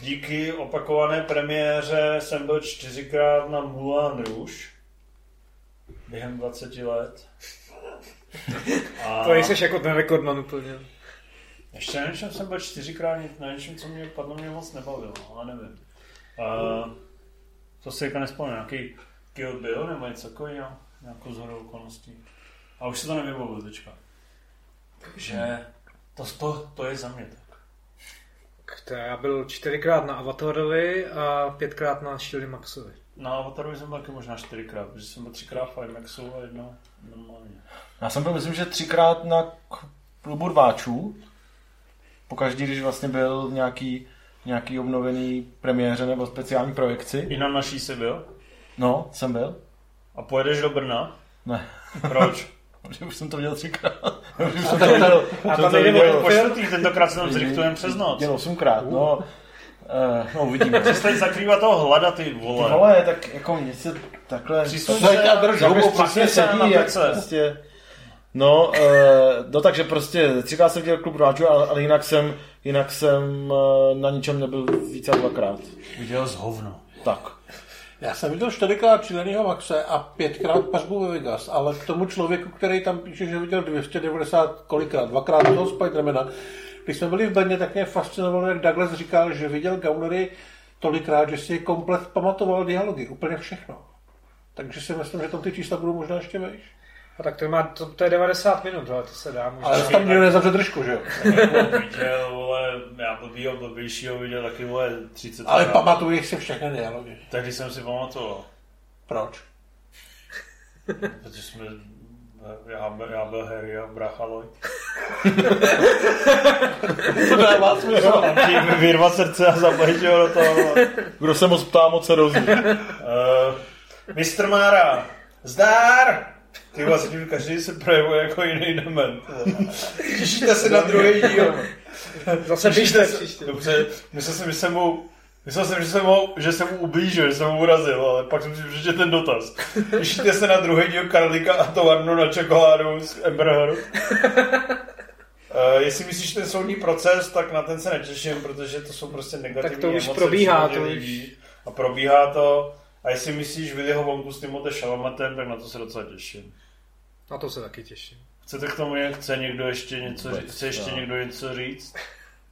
Díky opakované premiéře jsem byl čtyřikrát na Moulin Rouge. Během 20 let. *laughs* A To jsi jako ten rekordman úplně. ještě na něčem jsem byl čtyřikrát, na něčem, co mě padlo mě moc nebavilo, ale nevím. Uh, To si jako nespomínám, nějaký Kill Bill nebo něco takového, nějakou zhodou okolností. A už se to nevybavil teďka. Takže to, to, to je za mě tak. To já byl čtyřikrát na Avatarovi a pětkrát na Shirley Maxovi. Na Avatarovi jsem byl taky možná čtyřikrát, protože jsem byl třikrát v IMAXu a jedno normálně. Já jsem byl, myslím, že třikrát na klubu rváčů. Po každý, když vlastně byl nějaký, nějaký obnovený premiéře nebo speciální projekci. I na naší si byl? No, jsem byl. A pojedeš do Brna? Ne, Proč? *laughs* protože už jsem to viděl třikrát. už A jsem tak to a jsem tam Po čtvrtý, tentokrát se tam zrychtujeme přes noc. viděl osmkrát, no. Uh, no, uvidíme. Přestaň zakrývat toho hlada, ty Ty vole. vole, tak jako mě se takhle... Přisuň Zeď a drž hubu, přesně se sedí, jak prostě... No, uh, no takže prostě třikrát jsem viděl klub rváčů, ale, ale jinak jsem, jinak jsem uh, na ničem nebyl více dvakrát. Viděl z hovno. Tak. Já jsem viděl čtyřikrát Čílenýho Maxe a pětkrát pařbu ve Vegas, ale k tomu člověku, který tam píše, že viděl 290 kolikrát, dvakrát toho Spidermana, když jsme byli v Brně, tak mě fascinovalo, jak Douglas říkal, že viděl Gaunery tolikrát, že si je komplet pamatoval dialogy, úplně všechno. Takže si myslím, že tam ty čísla budou možná ještě vejš. A tak to, má, to, to je 90 minut, ale to se dá možná. Ale tam nikdo nezavře držku, že jo? Viděl, vole, já blbýho, blbějšího viděl taky, vole, 30 Ale krát. pamatuješ si všechny dialogy. Tehdy jsem si pamatoval. Proč? Protože jsme, já, byl- já byl Harry a brácha Lloyd. To dává smysl. Ti vyrvat srdce a zabalit ho do toho. Kdo se moc ptá, moc se rozumí. Uh, Mistr Mára, zdár! Ty vlastně každý se projevuje jako jiný dement. *laughs* Těšíte se na druhý díl. Zase běžte příště. Dobře, myslel jsem, že jsem mu Myslel jsem, že jsem, ho, že jsem mu ublížil, že jsem mu urazil, ale pak jsem si přečetl ten dotaz. Těšíte se na druhý díl Karlíka a továrnu na čokoládu z Amber Heard? Uh, *laughs* jestli myslíš ten soudní proces, tak na ten se netěším, protože to jsou prostě negativní Tak to už emoce probíhá, to lidí. A probíhá to. A jestli myslíš Willyho Wonku s Timothée Chalamatem, tak na to se docela těším. Na to se taky těším. Chcete k tomu, je- chce někdo ještě něco Vůbec, říct? Chce ještě já. někdo něco říct?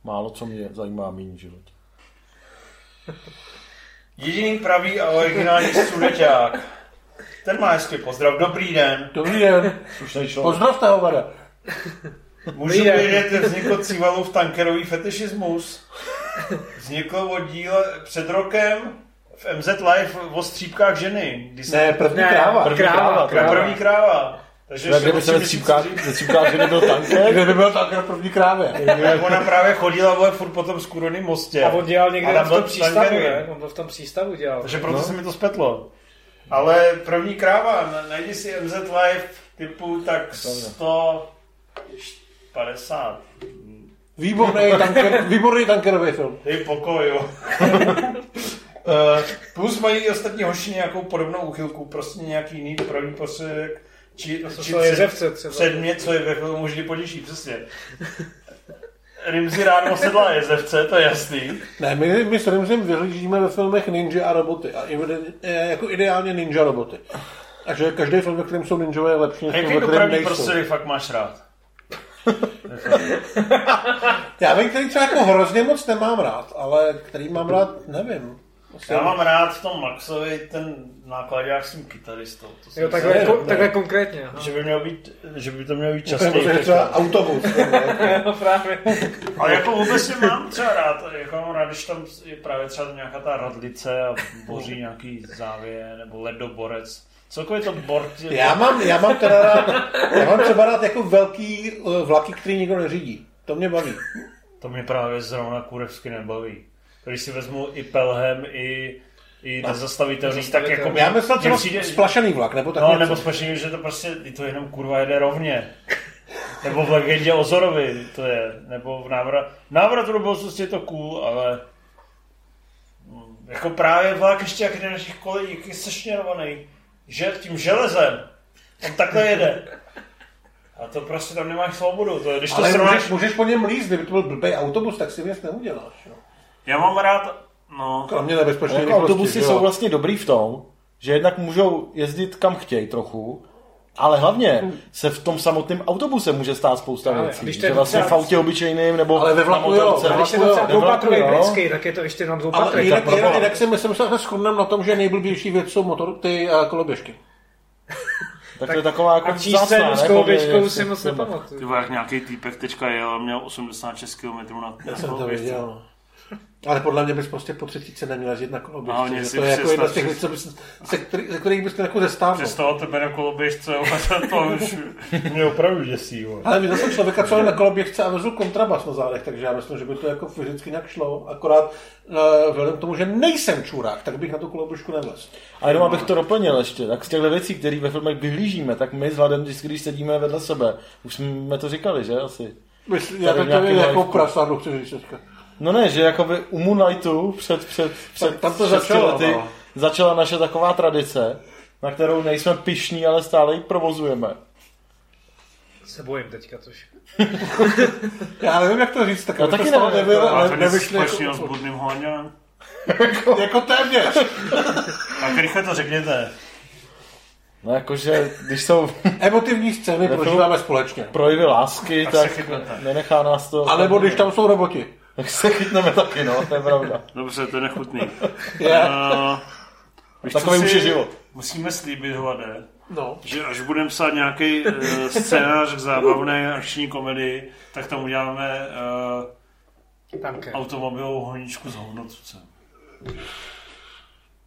Málo co mě zajímá méně život. *laughs* Jediný pravý a originální sudeťák. Ten má hezký pozdrav. Dobrý den. Dobrý den. *laughs* Slušný člověk. Pozdravte hovada. Můžu Dobrý den. vědět, vznikl Civalův tankerový fetišismus. Vznikl od díle před rokem v MZ Live o střípkách ženy. Ne, první Ne, kráva. První kráva, kráva, Kráva. První kráva. Takže Tak kdyby se ve střípkách, že nebyl tanker, Kde by byl tanker první krávě? ona právě chodila vole, furt po tom skůroným mostě. A on dělal někde v tom přístavu, ne? On byl v tom přístavu dělal. Takže proto no. se mi to spetlo. Ale první kráva, na- najdi si MZ Live typu tak 150. Výborný, *laughs* tanker, výborný tankerový film. Dej pokoj, jo. *laughs* Eh, Plus mají i ostatní hoši nějakou podobnou úchylku, prostě nějaký jiný dopravní prostředek, či, To či jsou jezevce třeba. předmět, co je ve filmu vždy potěší, přesně. Rimzi ráno sedla jezevce, to je jasný. Ne, my, my s Rimzim vyhlížíme ve filmech ninja a roboty. A eh, jako ideálně ninja roboty. A že každý film, ve kterém jsou ninjové, je lepší A než film, jaký ve kterém nejsou. prostředek fakt máš rád? *laughs* Já vím, který třeba jako hrozně moc nemám rád, ale který mám *laughs* rád, nevím. Já mám rád v tom Maxovi ten nákladák s tím kytaristou. To jsem Jo, si- takhle, ko, ne. takhle konkrétně. Aha. že by, měl být, že by to mělo být Nebo *laughs* častěji. že třeba autobus. *laughs* No právě. Ale jako vůbec je mám třeba rád, jako mám rád, když tam je právě třeba nějaká ta radlice a boří nějaký závěr nebo ledoborec. Celkově to bor... Já mám, já mám teda rád, já mám třeba rád jako velký eh, vlaky, který nikdo neřídí. To mě baví. To mě právě zrovna kurevsky nebaví. Když si vezmu i Pelhem, i, i nezastavitelný, tak jako... Já třeba mně přijde- splašený vlak, nebo tak No, něco. nebo spíš, že to prostě, to jenom kurva jede rovně. Nebo v legendě o Zorovi to je, nebo v návrat, návratu do budoucnosti je to cool, ale mm, jako právě vlak ještě jak jde na těch kolejích, jak je sešněrovaný, že tím železem, on takhle jede. A to prostě tam nemáš svobodu, to je, když to Ale srovnáš, můžeš, můžeš po něm líst, kdyby to byl blbý autobus, tak si věc neuděláš. Jo. Já mám rád, no, Kromě nebezpečné jako autobusy jsou vlastně dobrý v tom, že jednak můžou jezdit kam chtějí trochu, Ale hlavně se v tom samotném autobuse může stát spousta Ale věcí. když to je Že vlastně v autě obyčejným nebo Ale ve na vlaku jo, Když je jo, dvoupatrový britský, tak je to ještě na Ale dvoupatrový. jinak, pro jinak, boha. jinak si myslím, že se shodneme na tom, že nejblbější věc jsou motor, ty uh, koloběžky. Tak to je taková jako A scénu s ne, koloběžkou si moc Ty nepamatuju. vole, jak nějaký týpek teďka jel a měl 86 km na Já jsem to koloběžce. Ale podle mě bys prostě po třicíce neměl jezdit na No, koloběžce. si to je jako jedna z těch věcí, bys- se, který, ze kterých bys to jako zestávnul. Představa tebe na koloběžce, ale *laughs* to už Mě opravdu děsí. Ale viděl jsem člověka, co je na koloběžce a vezl kontrabas na zádech, takže já myslím, že by to jako fyzicky nějak šlo. Akorát uh, vzhledem k tomu, že nejsem čurák, tak bych na tu koloběžku nevlez. A jenom abych to doplnil ještě, tak z těchto věcí, které ve filmech vyhlížíme, tak my vzhledem, když, když sedíme vedle sebe, už jsme to říkali, že asi? Myslím, já Tady to nějaký jako prasádlu chci říct. No ne, že jakoby u Moonlightu před, před, před tam to začalo, lety no. začala naše taková tradice, na kterou nejsme pišní, ale stále ji provozujeme. Se bojím teďka trošku. *laughs* Já nevím, jak to říct, tak to taky nevím, nebyl, jako- Máte ale nic nevyšli společného s jako, Budným Hoňanem? jako téměř. *laughs* Tak rychle to řekněte. No jakože, když jsou Emotivní scény *laughs* prožíváme společně. projevy lásky, Tak tak nenechá nás to... A nebo když tam jsou roboti. Tak se chytneme taky, no, to je pravda. Dobře, to je nechutný. *laughs* Je. Uh, víš, co Takový už je život. Musíme slíbit, Hlade, No. že až budeme psát nějaký uh, scénář k zábavné akční komedii, tak tam uděláme uh, automobilovou honičku s hovnocucem.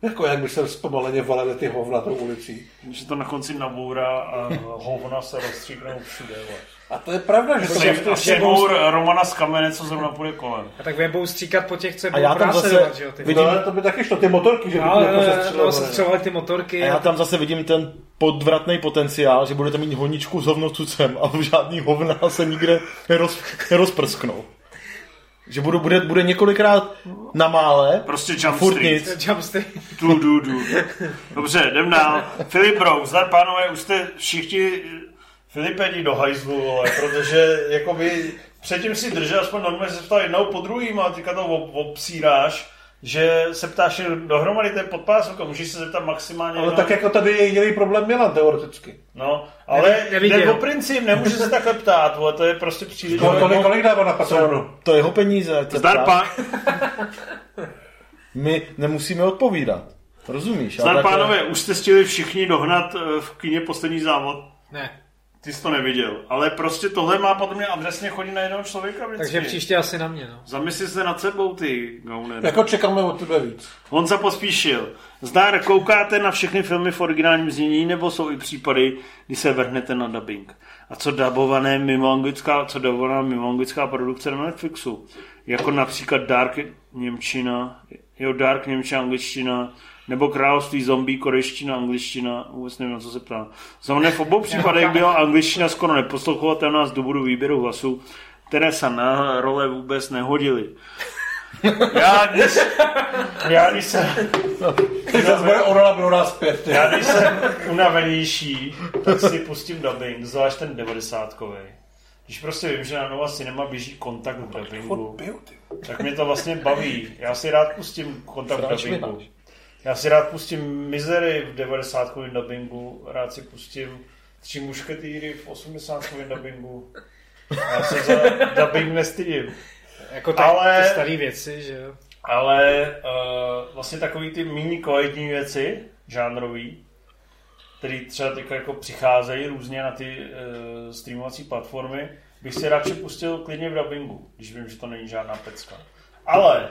Jako jak by se zpomaleně valili ty hovna tou ulicí. Že to na konci nabourá a hovna se rozstříknou všude. vole. A to je pravda, že to Prostě prostě... Sejmour Romana z kamene, co zrovna půjde kolem. A tak budou stříkat po těch, co A já tam zase že jo? Ty. vidím- No, ale to by taky šlo, ty motorky, že by No, to ale jako no, se střelovali ty motorky. A já tam zase vidím ten podvratný potenciál, že budete mít honičku s hovnocucem a žádný hovna se nikde neroz, nerozprsknou. Že budu, bude, bude několikrát na mále, Prostě Jump furt Street. nic. *laughs* Jumpstreet. Du, du, du. Dobře, jdem dál. Filip zdar pánové, už jste všichni Filipe jdi do hajzlu, vole, protože jakoby předtím si držel aspoň normálně se ptal jednou po druhým a teďka to ob- obsíráš, že se ptáš dohromady ten podpásovka, můžeš se zeptat maximálně Ale jenom- tak jako tady je jediný problém Milan, teoreticky. No, ale jde o princip, nemůže se takhle ptát, vole, to je prostě příliš... No, kolik, kolik dává na patronu? To je jeho peníze. ať se Zdar, ptá. pán, My nemusíme odpovídat. Rozumíš? zdar pánové, už jste chtěli všichni dohnat eh, v kyně poslední závod. Ne. Ty jsi to neviděl, ale prostě tohle má podle mě adresně chodit na jednoho člověka vždycky. Takže příště asi na mě, no. Zamysli se nad sebou, ty gauner. Jako čekáme od tebe víc. Honza pospíšil. Zdár, koukáte na všechny filmy v originálním znění, nebo jsou i případy, kdy se vrhnete na dubbing? A co dabované mimo anglická, co dabovaná mimo anglická produkce na Netflixu? Jako například Dark Němčina, jo, Dark Němčina, angličtina, nebo Království zombie, korejština, angličtina, vůbec nevím, na co se ptá. Za mne v obou případech byla angličtina skoro neposlouchovatelná z důvodu výběru hlasu, které se na role vůbec nehodily. Já když, já když jsem, zase bude Orla pro nás pět. já když jsem unavenější, tak si pustím dubbing, zvlášť ten 90 Když prostě vím, že na Nova Cinema běží kontakt v dubbingu, tak mě to vlastně baví. Já si rád pustím kontakt v dubbingu. Já si rád pustím Misery v 90 dubbingu, rád si pustím Tři mušketýry v 80 dubbingu. Já se za dubbing nestydím. Jako tak, Ale- ty staré věci, že jo. Ale uh, vlastně takový ty méně kvalitní věci, žánrový, který třeba teď jako přicházejí různě na ty uh, streamovací platformy, bych si radši pustil klidně v dubbingu, když vím, že to není žádná pecka. Ale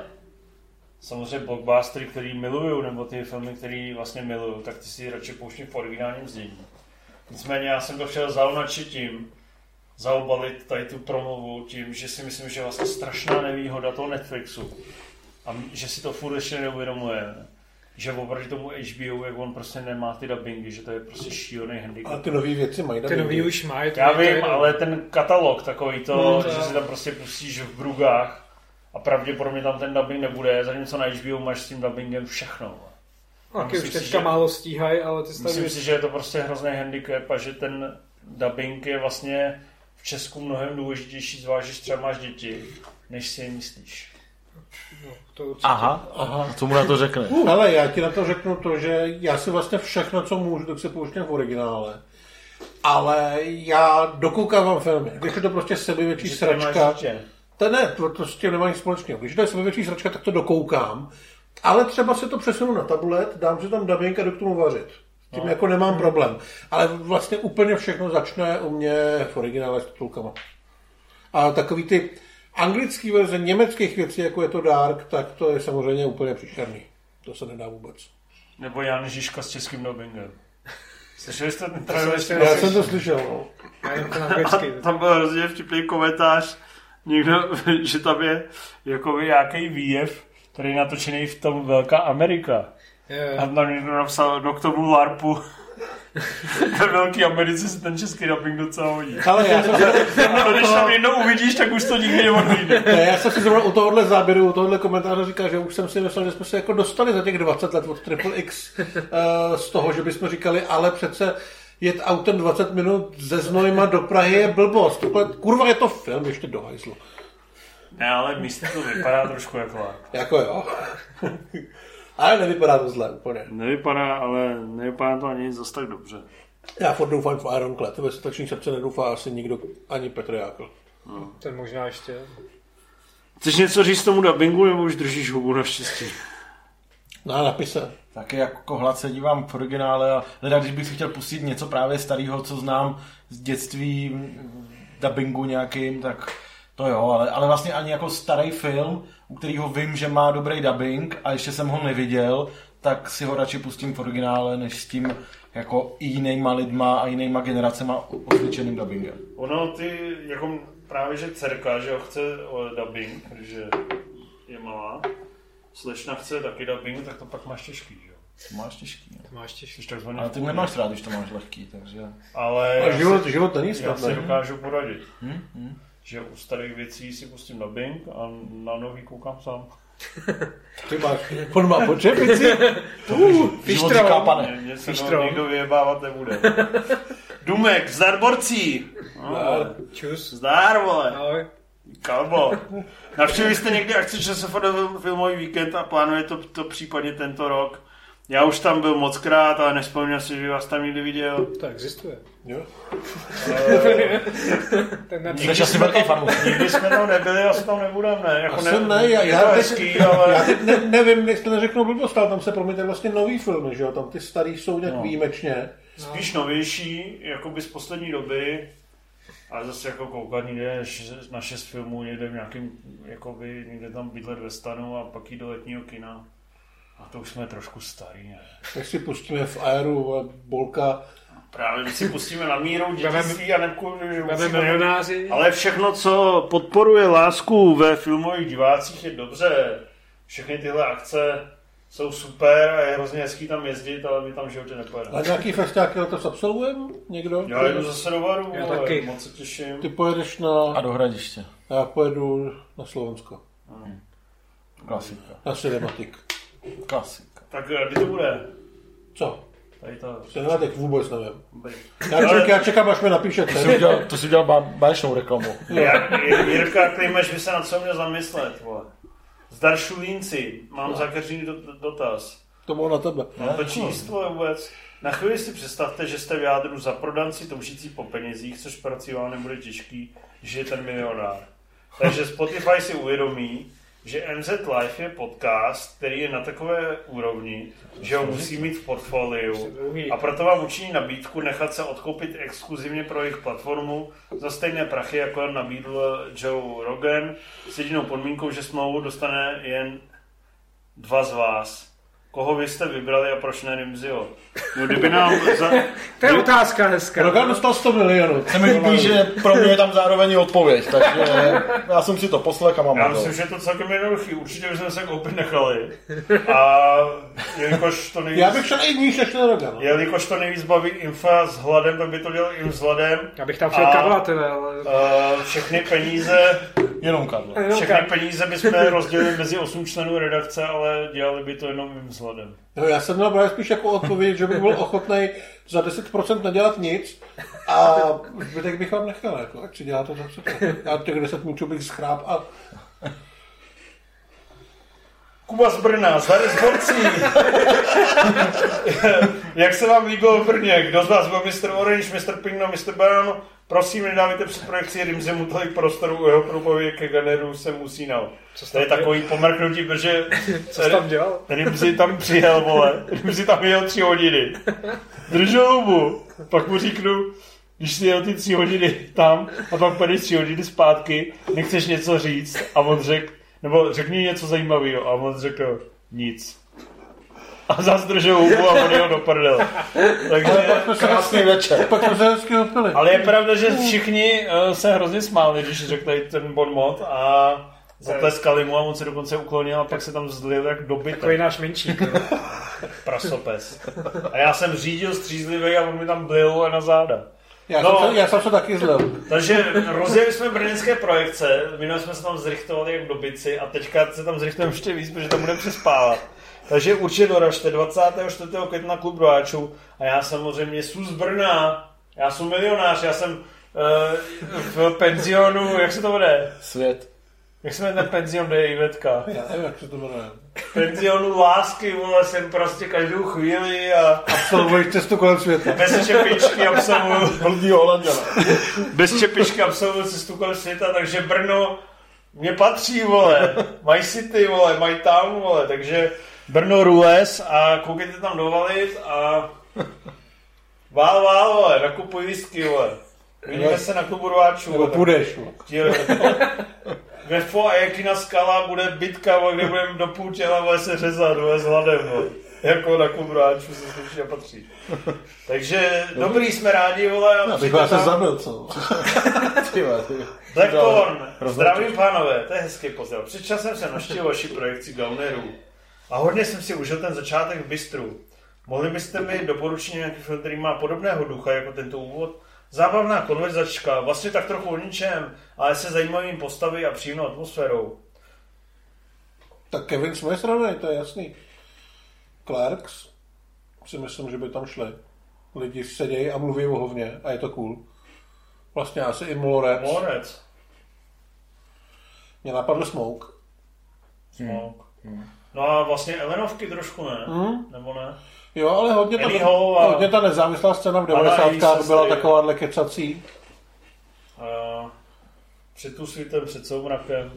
samozřejmě blockbustery, který miluju, nebo ty filmy, který vlastně miluju, tak ty si radši pouštím v originálním znění. Nicméně já jsem to chtěl zaunačit tím, zaobalit tady tu promluvu tím, že si myslím, že je vlastně strašná nevýhoda toho Netflixu. A že si to furt ještě neuvědomuje. Že oproti tomu HBO, jak on prostě nemá ty dubbingy, že to je prostě šílený handicap. Ale ty nový věci mají Ty dubbingy. nový už mají. Já vím, ale ten katalog takový to, No, to že jo. si tam prostě pustíš v brugách a pravděpodobně tam ten dubbing nebude, zatímco na HBO máš s tím dubbingem všechno. No, taky Myslím už si, teďka že- málo stíhají, ale ty Myslím si, že je to prostě hrozný handicap a že ten dubbing je vlastně v Česku mnohem důležitější, zvlášť když třeba máš děti, než si je myslíš. No, to určitě. Aha, aha. Co mu na to řekne? Uh, ale já ti na to řeknu to, že já si vlastně všechno, co můžu, tak si pouštím v originále. ale já dokoukávám filmy. Když je to prostě sebevětší sračka, dítě. To ne, to, nemá nic společného. Když to je sebevětší sračka, tak to dokoukám. Ale třeba se to přesunu na tablet, dám si tam dubbing a jdu k tomu vařit. S tím jako nemám problém. Ale vlastně úplně všechno začne u mě v originále s titulkama. A takový ty anglický verze německých věcí, jako je to Dark, tak to je samozřejmě úplně příšerný. To se nedá vůbec. Nebo Jan Žižka s českým dubbingem. *laughs* Slyšeli jste ten jsem trailer? Já jsem to slyšel, no. A tam byl hrozně vtipný komentář, někdo, *laughs* že tam je jako nějaký výjev, který je natočený v tom Velká Amerika. Jo, A tam někdo napsal, no k tomu LARPu. *laughs* Ve Velké Americe se ten český dubbing docela hodí. Ale já jsem, se, A když tam jednou uvidíš, tak už to nikdy neodvíde. ne, já jsem si zrovna u tohohle záběru, u tohohle komentáře říkal, že už jsem si myslel, že jsme se jako dostali za těch 20 let od Triple X uh, z toho, že bychom říkali, ale přece jet autem 20 minut ze Znojma do Prahy je blbost. Tohle, kurva, je to film, ještě do hajzlu. Ne, ale místně to vypadá trošku jako. Jako jo. *laughs* ale nevypadá to zle úplně. Nevypadá, ale nevypadá to ani nic zase tak dobře. Já furt doufám v Ironclad. Ve stační srdce nedoufá asi nikdo, ani Petr Jákl. Ten možná ještě. Chceš něco říct tomu dubbingu, nebo už držíš hubu naštěstí? Na napise. Taky jako hlad se dívám v originále a teda když bych si chtěl pustit něco právě starého, co znám z dětství, dubbingu nějakým, tak to jo, ale, ale vlastně ani jako starý film, u kterého vím, že má dobrý dubbing a ještě jsem ho neviděl, tak si ho radši pustím v originále, než s tím jako i jinýma lidma a jinýma generacema osvědčeným dubbingem. Ono, ty, jako právě, že dcerka, že ho chce o dubbing, protože je malá, slečna chce taky dubbing, tak to pak máš těžký, že jo? To máš těžký. No. To máš těžší. Jsi takzvaný Ale ty nemáš rád, když to máš lehký, takže... Ale A já život, si, život není já snadný. si dokážu poradit, Hm? Hm? že u starých věcí si pustím dubbing a na nový koukám sám. Ty máš, on má počepici. Život říká pane. Mě, mě se to? nikdo vyjebávat nebude. Dumek, zdar borcí! No, Čus. zdar, vole! Ahoj. Kalbo. Navštívili jste někdy akci ČSFD filmový víkend a plánuje to, to případně tento rok? Já už tam byl moc krát, ale nespomínám si, že vás tam někdy viděl. To existuje. Jo. Ten ne... Jsi asi velký fanoušek. Nikdy jsme tam nebyli, asi tam nebudeme, ne? Jako Asi ne, já, je já, to teď, hezký, ale... já teď ne, nevím, jestli neřeknu blbost, ale tam se promítají vlastně nový filmy, že jo? Tam ty starý jsou nějak No. výjimečně. Spíš novější, jakoby z poslední doby, ale zase jako koukat někde na šest filmů, někde v nějakým, jakoby, někde tam bydlet ve stanu a pak jít do letního kina. A to už jsme trošku starý, ne? Tak si pustíme v Aeru a Bolka. Právě my si pustíme na míru dětství a nepku, že musíme... milionáři. Ale všechno, co podporuje lásku ve filmových divácích, je dobře. Všechny tyhle akce jsou super a je hrozně hezký tam jezdit, ale my tam v životě nepojedeme. A nějaký festiáky letos absolvujeme? Někdo? Já jdu zase do Varu, Já ale taky. moc se těším. Ty pojedeš A na... do hradiště. Já pojedu na Slovensko. Klasika. Na Cinematik. Klasika. Tak eh, kdy to bude? Co? Tady to... Cinematik vůbec nevím. Já, ček, já čekám, až mi To si napíšete. udělal, to si udělal ba- báječnou reklamu. Jirka Klimeš by se na co měl zamyslet, vole. Zdar Šulínci, mám do, do, dotaz. To bylo na tebe. Mám to číst, vole, vůbec? Na chvíli si představte, že jste v jádru za prodanci toužící po penězích, což prací vám nebude těžký, že je ten milionár. Takže Spotify si uvědomí, že MZ Live je podcast, který je na takové úrovni, že ho musí mít v portfoliu a proto vám učiní nabídku nechat se odkoupit exkluzivně pro jejich platformu za stejné prachy, jako nabídl Joe Rogan, s jedinou podmínkou, že smlouvu dostane jen dva z vás. Koho vy jste vybrali a proč ne Rimziho? No kdyby nám za... *laughs* To je otázka hezká. Rogan dostal 100 milionů. Se mi líbí, že pro mě je tam zároveň odpověď, takže já jsem si to poslech a mám Já to. myslím, že je to celkem jednoduchý. Určitě bychom se koupit nechali. A jelikož to nejvíc... Já bych šel i níž než ten Rogan. Jelikož to nejvíc baví Infa s hladem, tak by to dělal i s hladem. Já bych tam šel A- Karla, teda, ale... Uh, všechny peníze, Jenom Karlo. Jenom všechny Karla. peníze bychom rozdělili mezi osm členů redakce, ale dělali by to jenom hladem. No, já jsem měl právě spíš jako odpověď, že bych byl ochotný za 10% nedělat nic a zbytek bych vám nechal, jako, ať si děláte to, co. Já těch 10 míčů bych schráp a Kuba z Brna, z Borcí. Jak se vám líbilo v Brně? Kdo z vás byl Mr. Orange, Mr. Pino, Mr. Banano? Prosím, nedávajte před projekci Rimzemu tolik prostoru u jeho průpověď ke Ganeru jsem usínal. Co To je takový pomrknutí, protože *laughs* Co jsi tam dělal? Rimzi tam přijel, vole. Rimzi tam jel tři hodiny. Držel hubu. Pak mu říknu, když jsi jel ty tři hodiny tam a pak půjdeš tři hodiny zpátky, nechceš něco říct a on řekl, nebo řekni něco zajímavého a on řekl nic. A zase držel hubu a on jel do prdele. Takže, Krásný večer. Pak jsme se hezky opili. ale je pravda, že všichni eh, se hrozně smáli, když řekli ten bon mot a zatleskali mu a on se dokonce uklonil a pak se tam zlil jak dobytek. Takový náš menšík. no. *laughs* prasopes. A já jsem řídil střízlivý a on mi tam blil a na záda. Já, No. jsem, se, já jsem se taky zlil. Takže rozjeli jsme brněnské projekce, minule jsme se tam zrychtovali jak dobici a teďka se tam zrychtujeme ještě víc, protože tam budeme přespávat. Takže určitě doražte 24. května klub rváčů a já samozřejmě jsem z Brna, já jsem milionář, já jsem uh, v penzionu, jak se to jmenuje? Svět. Jak se jmenuje ten penzion, kde je Ivetka? Já nevím, jak se to jmenuje. penzionu lásky, vole, jsem prostě každou chvíli a Absolvuješ cestu kolem světa. bez čepičky absolvuju, Hrdý Holanděna. bez čepičky absolvuju cestu kolem světa, takže Brno mě patří, vole, mají city, vole, mají town, vole, takže Brno rules a koukejte tam dovalit a vál, vál, vole, nakupuj whisky, vole. Vidíme se na klubu rváčů. Nebo půjdeš. *laughs* Ve Fo a Jakina skala bude bitka, vole, kde budeme do půl těla vole, se řezat vole, s hladem. Vole. Jako na klubu rváčů se skutečně patří. Takže dobrý, jsme rádi, vole. a Já bych vás tam. zabil, co? *laughs* Blackthorn, zdravím pánové, to je hezký pozdrav. Před časem jsem naštěl vaši projekci Gaunerů a hodně jsem si užil ten začátek v Bistru. Mohli byste mi doporučit nějaký film, který má podobného ducha jako tento úvod? Zábavná konverzačka, vlastně tak trochu o ničem, ale se zajímavým postavy a příjemnou atmosférou. Tak Kevin Smith rovnej, to je jasný. Clerks, si myslím, že by tam šli. Lidi sedějí a mluví o hovně a je to cool. Vlastně asi i Molorec. Morec. Mě napadl Smoke. Smoke. No a vlastně Elenovky trošku ne, Hmm. nebo ne? Jo, ale hodně ta, a- hodně ta nezávislá scéna v Anna 90. East byla takováhle kecací. A před tu svítem, před soumrakem.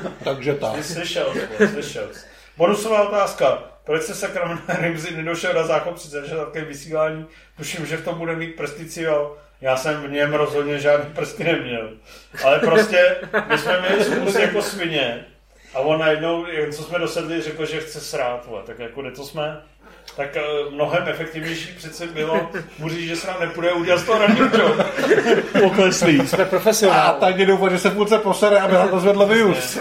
*laughs* Takže tak. Jsi slyšel, slyšel. jsi. Bonusová otázka. Proč se sakra Rimzy nedošel na zákon při začátkem vysílání? Tuším, že v tom bude mít prsticiál. Já jsem v něm rozhodně žádný prsty neměl. Ale prostě, my jsme měli spust jako svině. A on najednou, co jsme dosedli, řekl, že chce srát. Vole. Tak jako to jsme? Tak eh, mnohem efektivnější přece bylo mu říct, že se nám nepůjde udělat z toho ranního job. *laughs* Pokleslý. Jsme A profesionál. tak mě doufám, že se půlce posere, aby na to zvedlo views.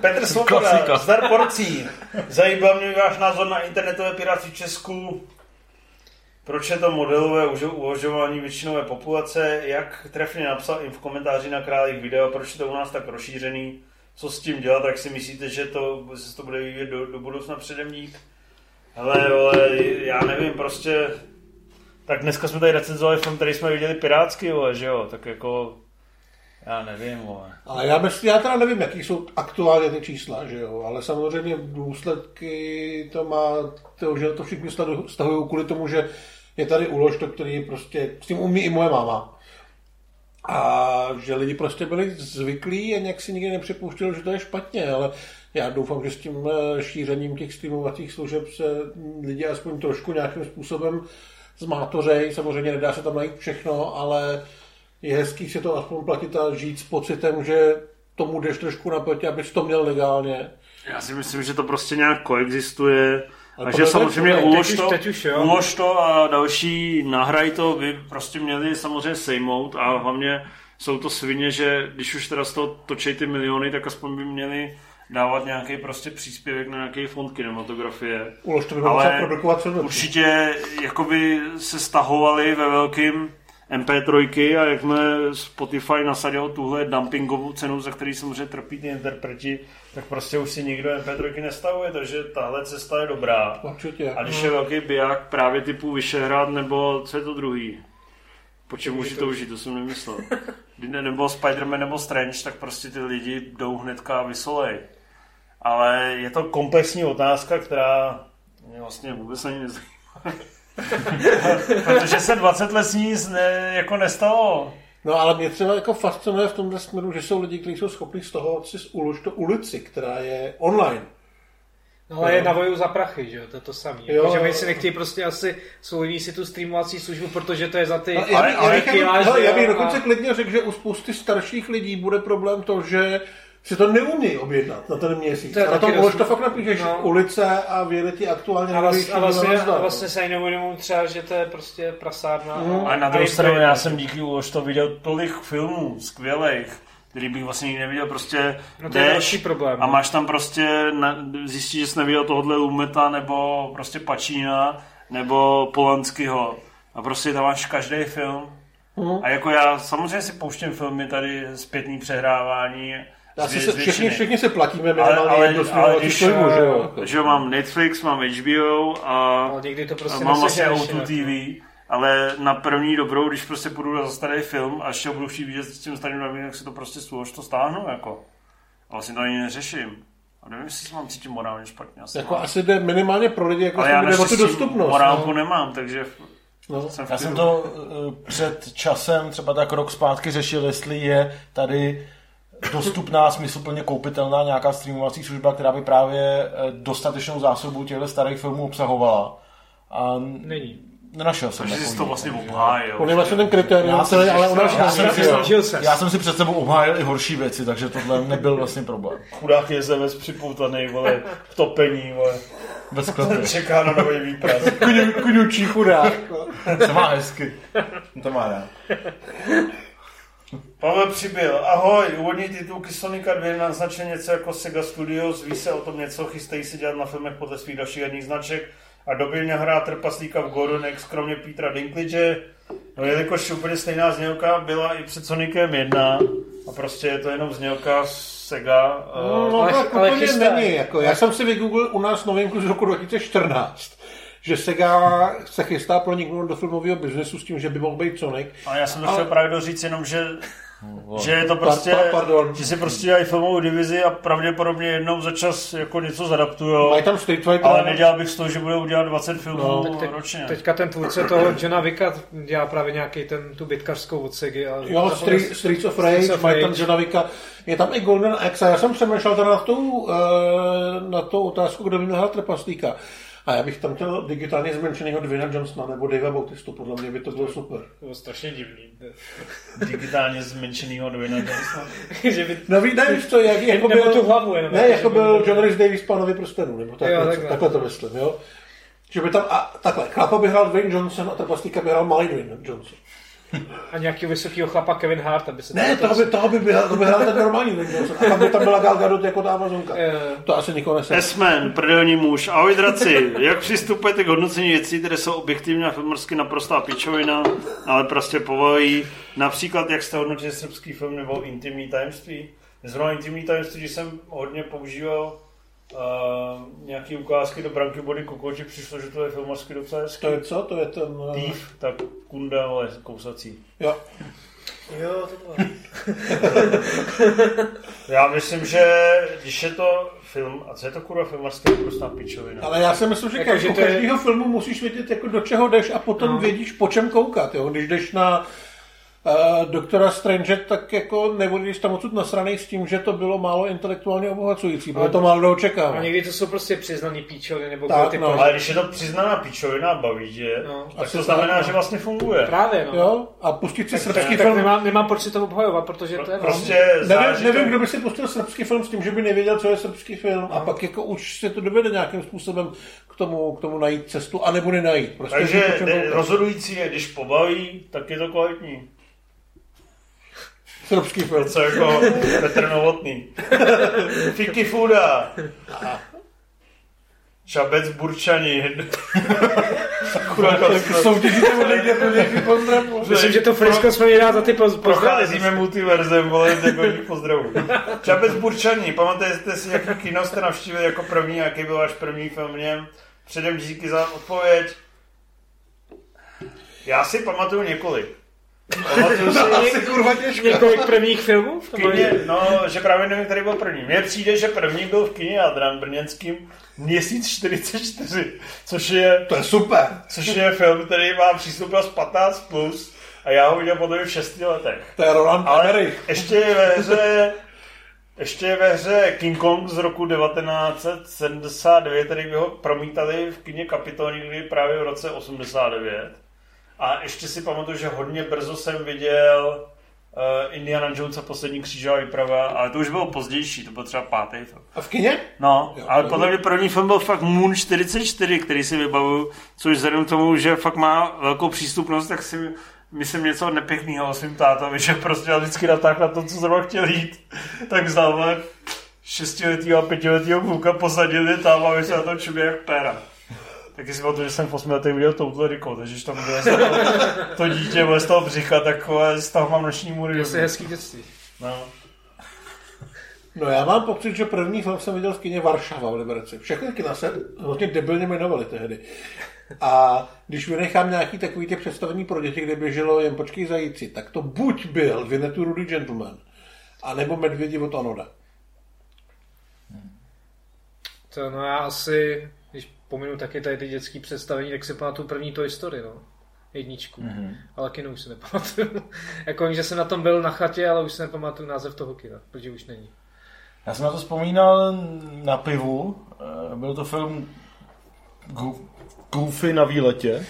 Petr Svoboda, zdar porcí. Zajímal mě váš názor na internetové piráci v Česku. Proč je to modelové uvažování většinové populace? Jak trefně napsal i v komentáři na králík video, proč je to u nás tak rozšířený? Co s tím dělat? Jak si myslíte, že to, se to bude vyvíjet do, do budoucna předem dík? Hele, vole, já nevím, prostě... Tak dneska jsme tady recenzovali film, který jsme viděli pirátsky, vole, že jo? Tak jako... Já nevím, vole. Ale já, myslím, já teda nevím, jaký jsou aktuálně ty čísla, že jo, ale samozřejmě důsledky to má, to, že to všichni stahují kvůli tomu, že je tady úlož, to, který prostě, s tím umí i moje máma. A že lidi prostě byli zvyklí a nějak si nikdy nepřipouštěli, že to je špatně, ale já doufám, že s tím eh, šířením těch streamovacích služeb se lidi aspoň trošku nějakým způsobem zmátořej. Samozřejmě nedá se tam najít všechno, ale je hezký si to aspoň platit a žít s pocitem, že tomu jdeš trošku naproti, abys to měl legálně. Já si myslím, že to prostě nějak koexistuje. Ale A to že nebude samozřejmě člověk, ulož teď už- to, teď už jo. ulož to a další nahraj to, by prostě měli samozřejmě sejmout a hlavně jsou to svině, že když už teda z toho točí ty miliony, tak aspoň by měli dávat nějaký prostě příspěvek na nějaký fond kinematografie. Ulož to by bylo Ale produkovat. Určitě jakoby se stahovali ve velkým MP3 a jakmile Spotify nasadil tuhle dumpingovou cenu, za který samozřejmě trpí ty interpreti, tak prostě už si nikdo MP3 nestavuje, takže tahle cesta je dobrá. Určitě. A když je velký biják právě typu Vyšehrad, nebo co je to druhý? Po čem může to užít, to jsem nemyslel. *laughs* nebo Spider-Man nebo Strange, tak prostě ty lidi jdou hnedka a vysolej. Ale je to komplexní otázka, která mě vlastně vůbec ani nezajímá. *laughs* Protože se 20 let nic ne, jako nestalo. No ale mě třeba jako fascinuje v tomhle směru, že jsou lidi, kteří jsou schopni z toho si uložit to ulici, která je online. No ale je na voju za prachy, že jo, to je to samé. Jo. Jako, že oni si nechtějí prostě asi svojí si tu streamovací službu, protože to je za ty... Ale já, Ale- bych- ale já, bych, kiláž, hele, já jo, bych a- dokonce klidně řekl, že u spousty starších lidí bude problém to, že si to neumí objednat na ten měsíc. To je a na taky tom dost- už to fakt napíšeš no. ulice a vyjede ti aktuálně A, vlast, a, vlastně, a vlastně se ani neuvědomují třeba, že to je prostě prasárna. Mm. Ale na a druhou to stranu já jsem díky už to viděl tolik filmů skvělých, který bych vlastně nikdy neviděl, prostě No to je jdeš další problém. a no. máš tam prostě, na, zjistíš, že jsi neviděl tohohle Lumeta, nebo prostě Pačína, nebo Polanského. A prostě tam máš každý film. Mhm. A jako já samozřejmě si pouštím filmy tady zpětný přehrávání. Já si se, všichni, všichni se platíme ale, minimálně ale, jednu ale streamovací když, že jo? že jo, mám Netflix, mám HBO a Ale někdy to prostě mám vlastně neseženeš O2 jinak, no. TV, ale na první dobrou, když prostě půjdu za starý film a ještě ho budu chtít vidět s tím starým novým, tak si to prostě stůl, to stáhnu, jako. A vlastně to ani neřeším. A nevím, jestli se mám cítit morálně špatně. Asi Jako mám. asi jde minimálně pro lidi, jako ale já tím jde o tu dostupnost. morálku no. nemám, takže No. jsem Já jsem to eh, před časem, třeba tak rok zpátky, řešil, jestli je tady dostupná, smysluplně koupitelná nějaká streamovací služba, která by právě eh, dostatečnou zásobu těchto starých filmů obsahovala. A Není. nenašel jsem. Takže jsi to vlastně obhájil. On je vlastně ten kritérium Já jsem celý, si- ale nás já jsem si-. Snažil se. Já jsem si před sebou obhájil i horší věci, takže tohle nebyl vlastně problém. Chudák je zemes připoutaný, vole, v topení, vole. Ve sklepě. *laughs* Čeká na nový výpras. Kňu- Kňučí chudák. Se má hezky. To má rád. Pavel přibyl. Ahoj, úvodní titulky Sonika 2 naznačuje něco jako Sega Studios, ví se o tom něco, chystají se dělat na filmech podle svých dalších herních značek a dobilně hrá trpaslíka v Gordon X, kromě Petra Dinklage. No jelikož úplně stejná znělka byla i před Sonicem 1 a prostě je to jenom znělka Sega. No, Uh, no Ale- tak ale úplně chystá. není. Jako, já jsem si vygooglil u nás novinku z roku 2014, že Sega se chystá proniknout do filmového biznesu s tím, že by mohl být Sonic. a já jsem to ale- chtěl právě doříct jenom, že *laughs* že je to prostě, pa- pardon. že si prostě dělají filmovou divizi a pravděpodobně jednou za čas jako něco zadaptujou. Mají tam Street Fighter. Ale nedělal bych z toho, že budou udělat 20 filmů No, Tak teď, ročně. teďka ten tvůrce toho Johna Vicka dělá právě nějaký ten, tu bitkařskou od Segy. A Jo, Street, Streets of Rage, Streets of mají tam Rage. Johna Vicka, je tam i Golden Axe a já jsem přemýšlel teda na tou, eh, na tou otázku, kdo by měl hrát trpaslíka. A já bych tam chtěl digitálně zmenšeného Dwayna Johnsona nebo Davea Bautistu, podle mě by to bylo super. To bylo strašně divný. *laughs* Digitálně zmenšenýho Dwayna Johnsona. *laughs* že by... No víš, co, jak, jako Nebo byl, tu hlavu jenom. Ne, jako byl John Rhys Davis pánovi prstenů, nebo takhle, Jo, takhle. takhle. to myslím, jo. Že by tam, a takhle, chlapa by hrál Dwayne Johnson a trpaslíka by hrál malý Dwayne Johnson. A nějaký vysokýho chlapa Kevin Hart, aby se... Ne, toho by, toho by, by, to by hrál ten normální Johnson. A pak by tam byla Gal Gadot jako ta Amazonka. To asi nikoho nesede. S-Man, prdelní muž. Ahoj draci, jak přistupujete k hodnocení věcí, které jsou objektivně a filmrsky naprostá pičovina, ale prostě povolí. Například, jak jste hodnotili srbský film nebo Intimní tajemství. Zrovna Intimní tajemství, když jsem hodně používal uh, nějaký ukázky do branky body kokoči, přišlo, že to je filmarsky docela hezký. To je co? To je ten... eh, Thief, tak kunda, ale kousací. Jo. Jo, to bylo. *laughs* Já myslím, že když je to film, a co je to kurva filmarský, je prostě pičovina. Ale já si myslím, že Jako, že u to je- každého filmu musíš vědět, jako do čeho jdeš a potom No. vědíš, po čem koukat. Jo? Když jdeš na uh, doktora Strange, tak jako nebudeš tam odsud nasranej s tím, že to bylo málo intelektuálně obohacující. Bylo to málo do A někdy to jsou prostě přiznaný píčoviny, nebo Tak, ty no. Ale když je to přiznaná pičovina a baví tě, No. tak Asi to znamená, tak, no. že vlastně funguje. Právě, no. Jo? A pustit si Tak, srbský tak film... nemám, nemám proč si to obhajovat, protože to je no. Prostě Nevím, záleží nevím, kdo by si pustil srbský film s tím, že by nevěděl, co je srbský film a pak jako už si to dovede nějakým způsobem k tomu, k tomu najít cestu, anebo nenajít. Prostě Takže rozhodující je, když pobaví, tak je to kvalitní. Srbský film. Co jako *laughs* Petr Novotný. *laughs* Fiki Fuda. Šabec Burčani. Akurát Soutěžíte o někde pro nějaký pozdrav. Myslím, že to frisko jsme měli dát za ty poz- pozdravy. Procházíme multiverzem, vole, jako pozdravu. Čapec Burčaní, pamatujete si, jaký kino jste navštívili jako první, jaký byl váš první film v něm? Předem díky za odpověď. Já si pamatuju několik. Pamatuju si Asi kurva těžko. Několik prvních filmů? v kině, no, že právě nevím, který byl první. Mně přijde, že první byl v kině Jadran brněnským Měsíc 44, což je, To je super. což je film, který má přístupnost 15+, plus, a já ho viděl potom v 6 letech. To je Roland Ale Emmerich. ještě je ve hře, ještě je ve hře King Kong z roku 1979, který by ho promítali v kině Kapitol někdy právě v roce 89. A ještě si pamatuju, že hodně brzo jsem viděl uh, Indiana Jones a poslední křížová výprava, ale to už bylo pozdější, to byl třeba pátý film. A v kině? No, Jo, ale to podle mě první film byl fakt Moon 44, který si vybavuju, což vzhledem k tomu, že fakt má velkou přístupnost, tak si myslím něco nepěkného o svým tátovi, že prostě vždycky natáhl na to, co zrovna chtěl jít, tak vzal vole, šestiletýho a pětiletýho kluka, posadili tam a my se na tom čumě jak péra. Taky si pamatuju, že jsem v 8 letech viděl touhle Rico, takže když tam bylo to, *laughs* to dítě vole, z toho břicha, tak z toho mám noční můry. To je hezký dětství. No. No já mám pocit, že první film jsem viděl v kině Varšava v Liberci. Všechny kina se hodně debilně jmenovaly tehdy. A když vynechám nějaký takový ty představení pro děti, kde běželo jen počkej zajíci, tak to buď byl Vinetu Rudy Gentleman, anebo Medvědi od Anoda. To no já asi, pominu taky tady ty dětské představení, tak si pamatuju první Toy Story, no. Jedničku. Mm-hmm. Ale kino už si nepamatuju. *laughs* jako vím, že jsem na tom byl na chatě, ale už si nepamatuju název toho kina, protože už není. Já jsem na to vzpomínal na pivu. Eh, Byl to film Goofy na výletě.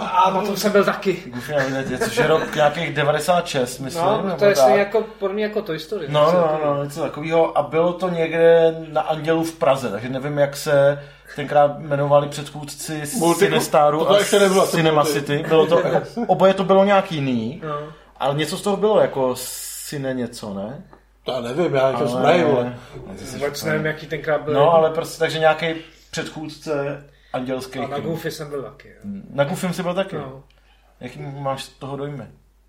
A na tom jsem byl taky. Goofy na výletě, což je rok nějakých 96, myslím. No, to je tak. stejně jako, podobně jako Toy Story. No, no, no, něco takového. A bylo to někde na Andělu v Praze, takže nevím, jak se tenkrát jmenovali předchůdci Cinestaru to a ještě nebylo, to Cinema. City. Bylo to, *laughs* oboje to bylo nějak jiný, No. ale něco z toho bylo jako Cine něco, ne? To já nevím, já jsem smrají, vole. Vůbec nevím, jaký tenkrát byl. No, ale prostě takže nějaký předchůdce andělský. A na Goofy jsem byl taky. jo. Na Goofym si byl taky. No, Jaký máš z toho dojmy?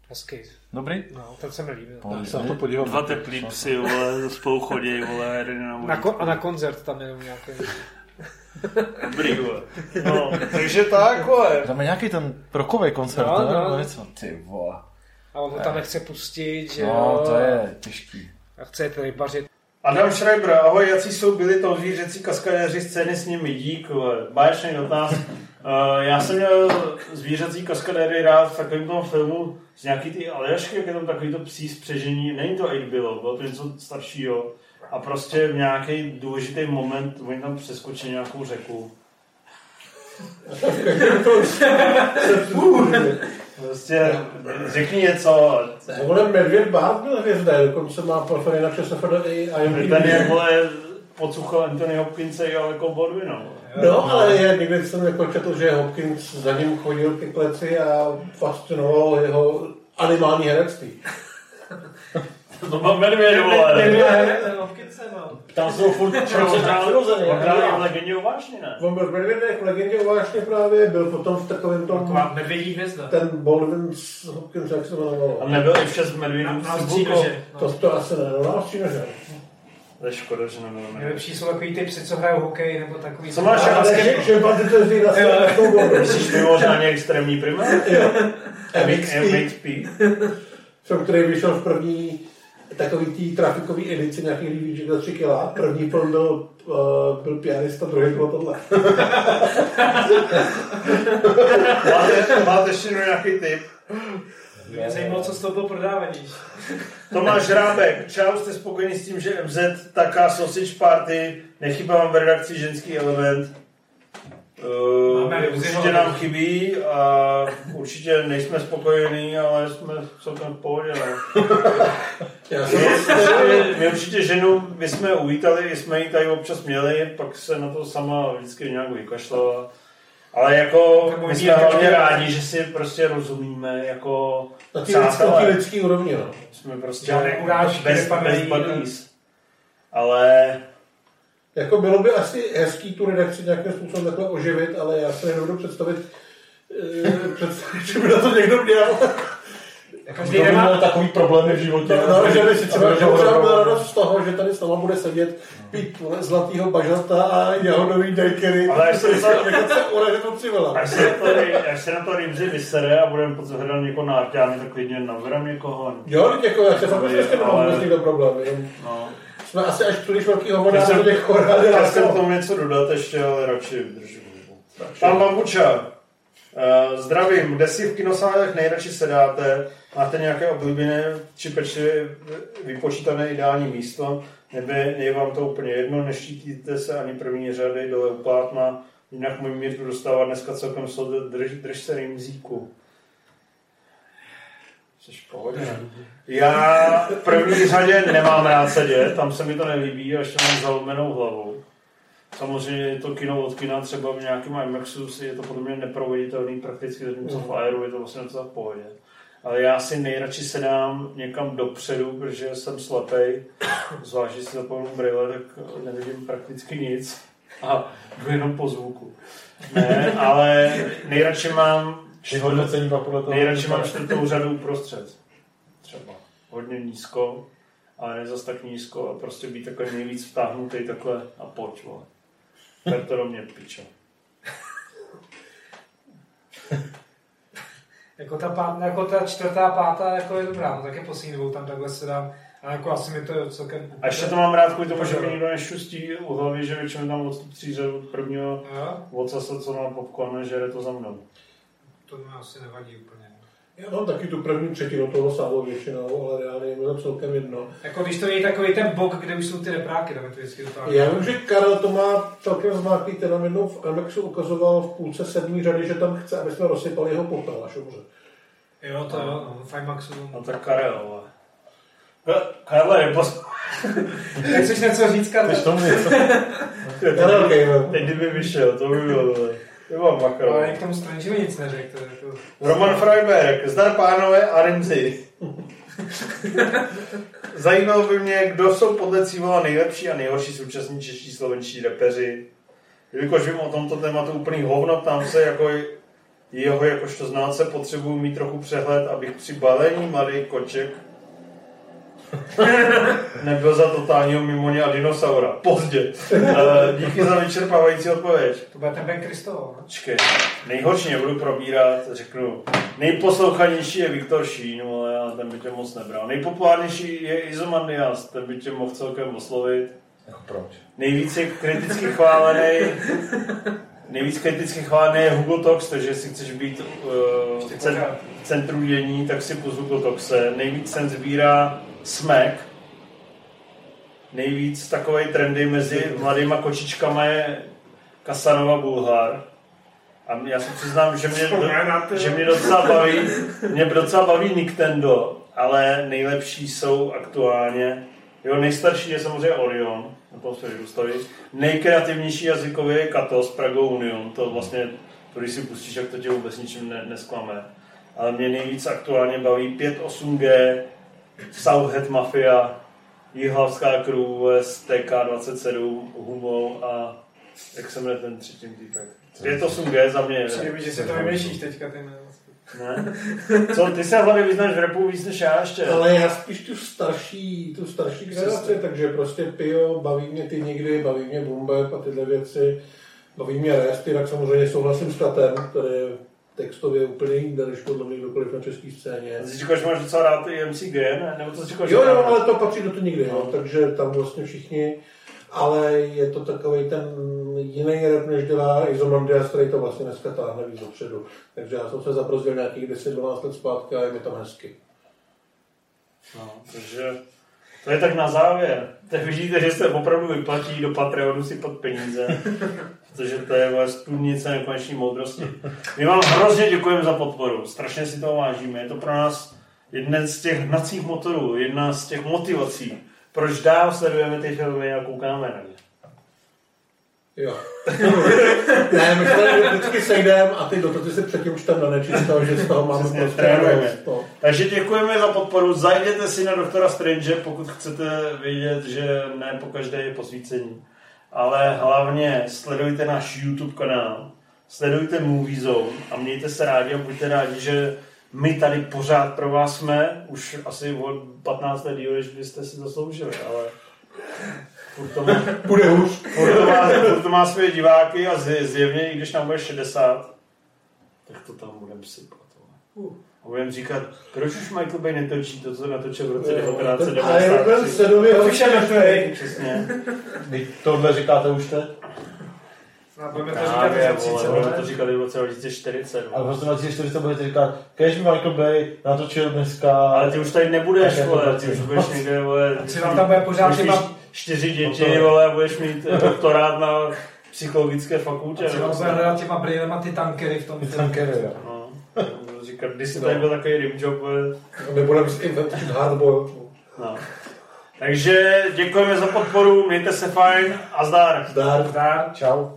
hezký. Dobrý? No, ten se mi líbil. Já se na to podívám. Dva teplý psy, vole, spolu chodí, vole, jeden na Na ko- a na koncert tam jenom nějaký. Dobrý, vole. No, takže tak, vole. Tam je nějaký ten rokový koncert, No, ne? no. Nebo něco? Ty vole. A on ho tam nechce pustit, že No, jo. to je těžký. A chce rybařit. Adam Schreiber, ahoj, jaký jsou byli to zvířecí kaskadéři scény s nimi, dík, báječný dotaz. Uh, já jsem měl zvířecí kaskadéry rád v takovém tom filmu z nějaký ty Aljašky, jak je tam takový to psí spřežení, není to 8 bylo, bylo to něco staršího. A prostě v nějaký důležitý moment oni tam přeskočí nějakou řeku. Prostě řekni něco. Vole, Medvěd Bát byl hvězda, dokonce má profily na ČSFDI a jen Ten je, vole, podsuchal Anthony Hopkinse i Aleko Baldwina. No, ale je, někdy jsem jako četl, že Hopkins za ním chodil ke kleci a fascinovalo jeho animální herectví. *laughs* To mám medvěd, vole. Tam jsou furt *laughs* čeho přirozený, On hráli jak v legendě o vášni, ne? On byl v Medvědech, v legendě o vášně právě, byl potom v takovém tom, Taková medvědí hvězda. ten Baldwin s Hopkins, jak se A jmenovalo. nebyl i v šest medvědů Na- na s střínože. To, to asi ne, no, nás že? To je škoda, že nebyl. Ne? Nejlepší jsou takový ty psy, co hrajou hokej, nebo takový... Co máš Ale šance? že, že máte to zví na snowboardu. *laughs* Myslíš mimořádně extrémní primát? MXP, MXP. film, který vyšel v první takový tý trafikový edici nějakých líbíček za 3 kila. První film byl, uh, byl pianista, druhý bylo tohle. Máte, máte ještě nějaký tip? Mě zajímalo, co z toho bylo prodávaný. Tomáš Rábek, čau, jste spokojení s tím, že MZ taká sausage party, nechybá vám v redakci ženský element. Uh, Máme určitě nám chybí a určitě nejsme spokojení, ale jsme celkem v pohodě. No. Já jsem My, určitě- my určitě ženu bychom uvítali, jsme ji tady občas měli, pak se na to sama vždycky nějak vykašlala. Ale jako Tak my jsme hlavně rádi, že si prostě rozumíme jako lidské, na přátelé. lidské úrovni, no. Jsme prostě Žádné urážky bez, bez nepadají. buddies. Ale Jako bylo by asi hezký tu redakci nějakým způsobem takhle oživit, ale já si nedovedu představit, eh, představit, že by na to někdo měl. Každý Kdo nemá- měl takový problémy v životě. No, no, že by si třeba měl radost z toho, že tady sama bude sedět, pít zlatýho bažanta a jahodový dajkery. Ale až se to- nechat se urazit. Až se, na to, až se na to rybři vysere a budeme potom hledat někoho na arťány, tak klidně naberem někoho. Jo, jako já se fakt myslím, že nemám vůbec nikdo problém. No. jsme asi až příliš velký jsem- do těch chorál. Já jsem k tomu něco dodat ještě, ale radši vydržím. Pan uh, zdravím, kde si v kinosálech nejradši sedáte? Máte nějaké oblíbené či pečlivě vypočítané ideální místo? Nebo je vám to úplně jedno, neštítíte se ani první řady dole u plátna? Jinak můj mír dostává dneska celkem soud, drž, drž se rýmzíku. Jsi pohodě? Já v první řadě nemám rád sedět, tam se mi to nelíbí, až mám zalomenou hlavu. Samozřejmě je to kino od kina, třeba v nějakém IMAXu si je to podle mě neproveditelný prakticky, zatímco v Aeru je to vlastně docela v pohodě. Ale já si nejradši sedám někam dopředu, protože jsem slepej, zvlášť si zapomenu brýle, tak nevidím prakticky nic a jdu jenom po zvuku. Ne, ale nejradši mám podle toho. Nejradši mám čtvrtou řadu uprostřed. Třeba. Hodně nízko, ale ne zas tak nízko a prostě být takhle nejvíc vtáhnutý takhle a pojď, vole. Tak to do mě, pičo. *laughs* Jako ta, pát, jako ta čtvrtá, pátá jako je dobrá, no tak je poslední dvou tam takhle se dám. A jako asi mi to je celkem... A ještě to mám rád kvůli tomu, že mi nikdo nešustí u hlavy, že většinou tam odstup řad od prvního Jo, ocasa, co má popcorn, a žere to za mnou. to mi asi nevadí úplně. Já mám taky tu první třetinu toho sálu většinou, ale reálně je mi to celkem jedno. Jako když to je takový ten bok, kde už jsou ty repráky, tam je to vždycky dotáhne. Já vím, že Karel to má celkem zmáklý, ten nám jednou v Amexu ukazoval v půlce sedmý řady, že tam chce, aby jsme rozsypali jeho popel a šumře. Jo, to jo, no, Fajmaxu. No tak Karel. Ka- Karle, pos... Tak chceš něco říct, Karel? Chceš tomu něco? Karel. Teď kdyby vyšel, to by bylo. To mám makro. Ale ani k tomu Strangeovi nic neřekl. Jako... Roman Freiberg, zdar pánové a Rimzi. Zajímalo by mě, kdo jsou podle Cívola nejlepší a nejhorší současní čeští slovenští repeři. Jelikož vím o tomto tématu úplný hovno, tam se jako jeho jakožto znalce potřebuji mít trochu přehled, abych při balení mladý koček *laughs* nebyl za totálního mimoně a dinosaura. Pozdě. Eh, Díky za vyčerpávající odpověď. To bude ten Ben Kristoval, no? Počkej, nejhorší nebudu probírat, řeknu. Nejposlouchanější je Viktor Šín, ale já ten by tě moc nebral. Nejpopulárnější je Izomandias, ten by tě mohl celkem oslovit. Jako proč? Nejvíce kriticky chválený Nejvíc kriticky chválený je Hugo Tox, takže jestli chceš být uh, v cen- v centru dění, tak si pust Hugo Toxe. Nejvíc cen sbírá Smek. Nejvíc takovej trendy mezi mladýma kočičkama je Kasanova Bulhar. A já se přiznám, že mě, do, že mě docela baví, mě docela baví Nintendo, ale nejlepší jsou aktuálně, jo, nejstarší je samozřejmě Orion, na tom se vyrůstali. Nejkreativnější jazykově je Kato z Prago Union, to vlastně, to když si pustíš, jak to tě vůbec ničím ne, nesklame. Ale mě nejvíc aktuálně baví 5.8G, Southhead Mafia, Jihlavská crew, STK27, Humo a jak se jmenuje ten třetí týpek. 5.8G za mě je. Přijde že si to vymýšlíš teďka, ty. Ne? Co, ty se hlavně vyznáš v repu víc než já ještě. Ale já spíš tu starší, tu starší generaci, takže prostě Pio, baví mě ty nikdy, baví mě Bumbeb a tyhle věci, baví mě Rest, jinak samozřejmě souhlasím s Katem, který je textově úplně jinde, než podle mě kdokoliv na české scéně. Ty říkáš, že máš docela rád i MCG, ne? Nebo to říkáš, Jo, jo, ale to patří do to nikdy, no. takže tam vlastně všichni, ale je to takový ten jiný rap, než dělá Izomandias, který to vlastně dneska táhne víc dopředu. Takže já jsem se zabrozdil nějakých 10-12 let zpátky a je mi tam hezky. No, takže to je tak na závěr. Tak vidíte, že se opravdu vyplatí do Patreonu si pod peníze. *laughs* Protože to je moje studnice nekoneční moudrosti. My vám hrozně děkujeme za podporu. Strašně si toho vážíme. Je to pro nás jeden z těch hnacích motorů, jedna z těch motivací, proč dál sledujeme ty filmy a koukáme na ně. Jo. *laughs* ne, my se vždycky sejdeme a ty dotazy si předtím už tam nanečí z toho, že z toho máme Přesně, prostě no. Takže děkujeme za podporu. Zajděte si na doktora Strange, pokud chcete vědět, že ne po každé je posvícení. Ale hlavně sledujte náš YouTube kanál, sledujte Movie Zone a mějte se rádi a buďte rádi, že my tady pořád pro vás jsme, už asi od 15 let díl, než byste si zasloužili, ale furt to má, Bude hůř. furt to má, furt to má své diváky a zj- zjevně, i když nám bude 60, tak to tam budeme sypat. vole. A budeme říkat, proč už Michael Bay netočí to, co natočil v roce Ten Iron Man 1993. 7 je hodně mrtvej. Přesně. Vy tohle říkáte už teď? A budeme to říkat za vole, 30 budeme let. to říkali v roce 2040. A v roce 2040 budete říkat, kež Michael Bay natočil dneska... Ale ty už tady nebudeš, jako vole, ty už budeš někde, vole, třeba tam bude pořád třeba- čtyři děti, No to- vole, budeš mít eh, doktorát na psychologické fakultě. Třeba nebo bude hledat těma brýlema ty tankery v tom Ty tankery, jo. No, říkat, když jsi tady byl takový rimjob, vole, Nebudeme si inventovat hardboil. no. Takže děkujeme za podporu, mějte se fajn a zdar. Zdar. Zdar. Čau.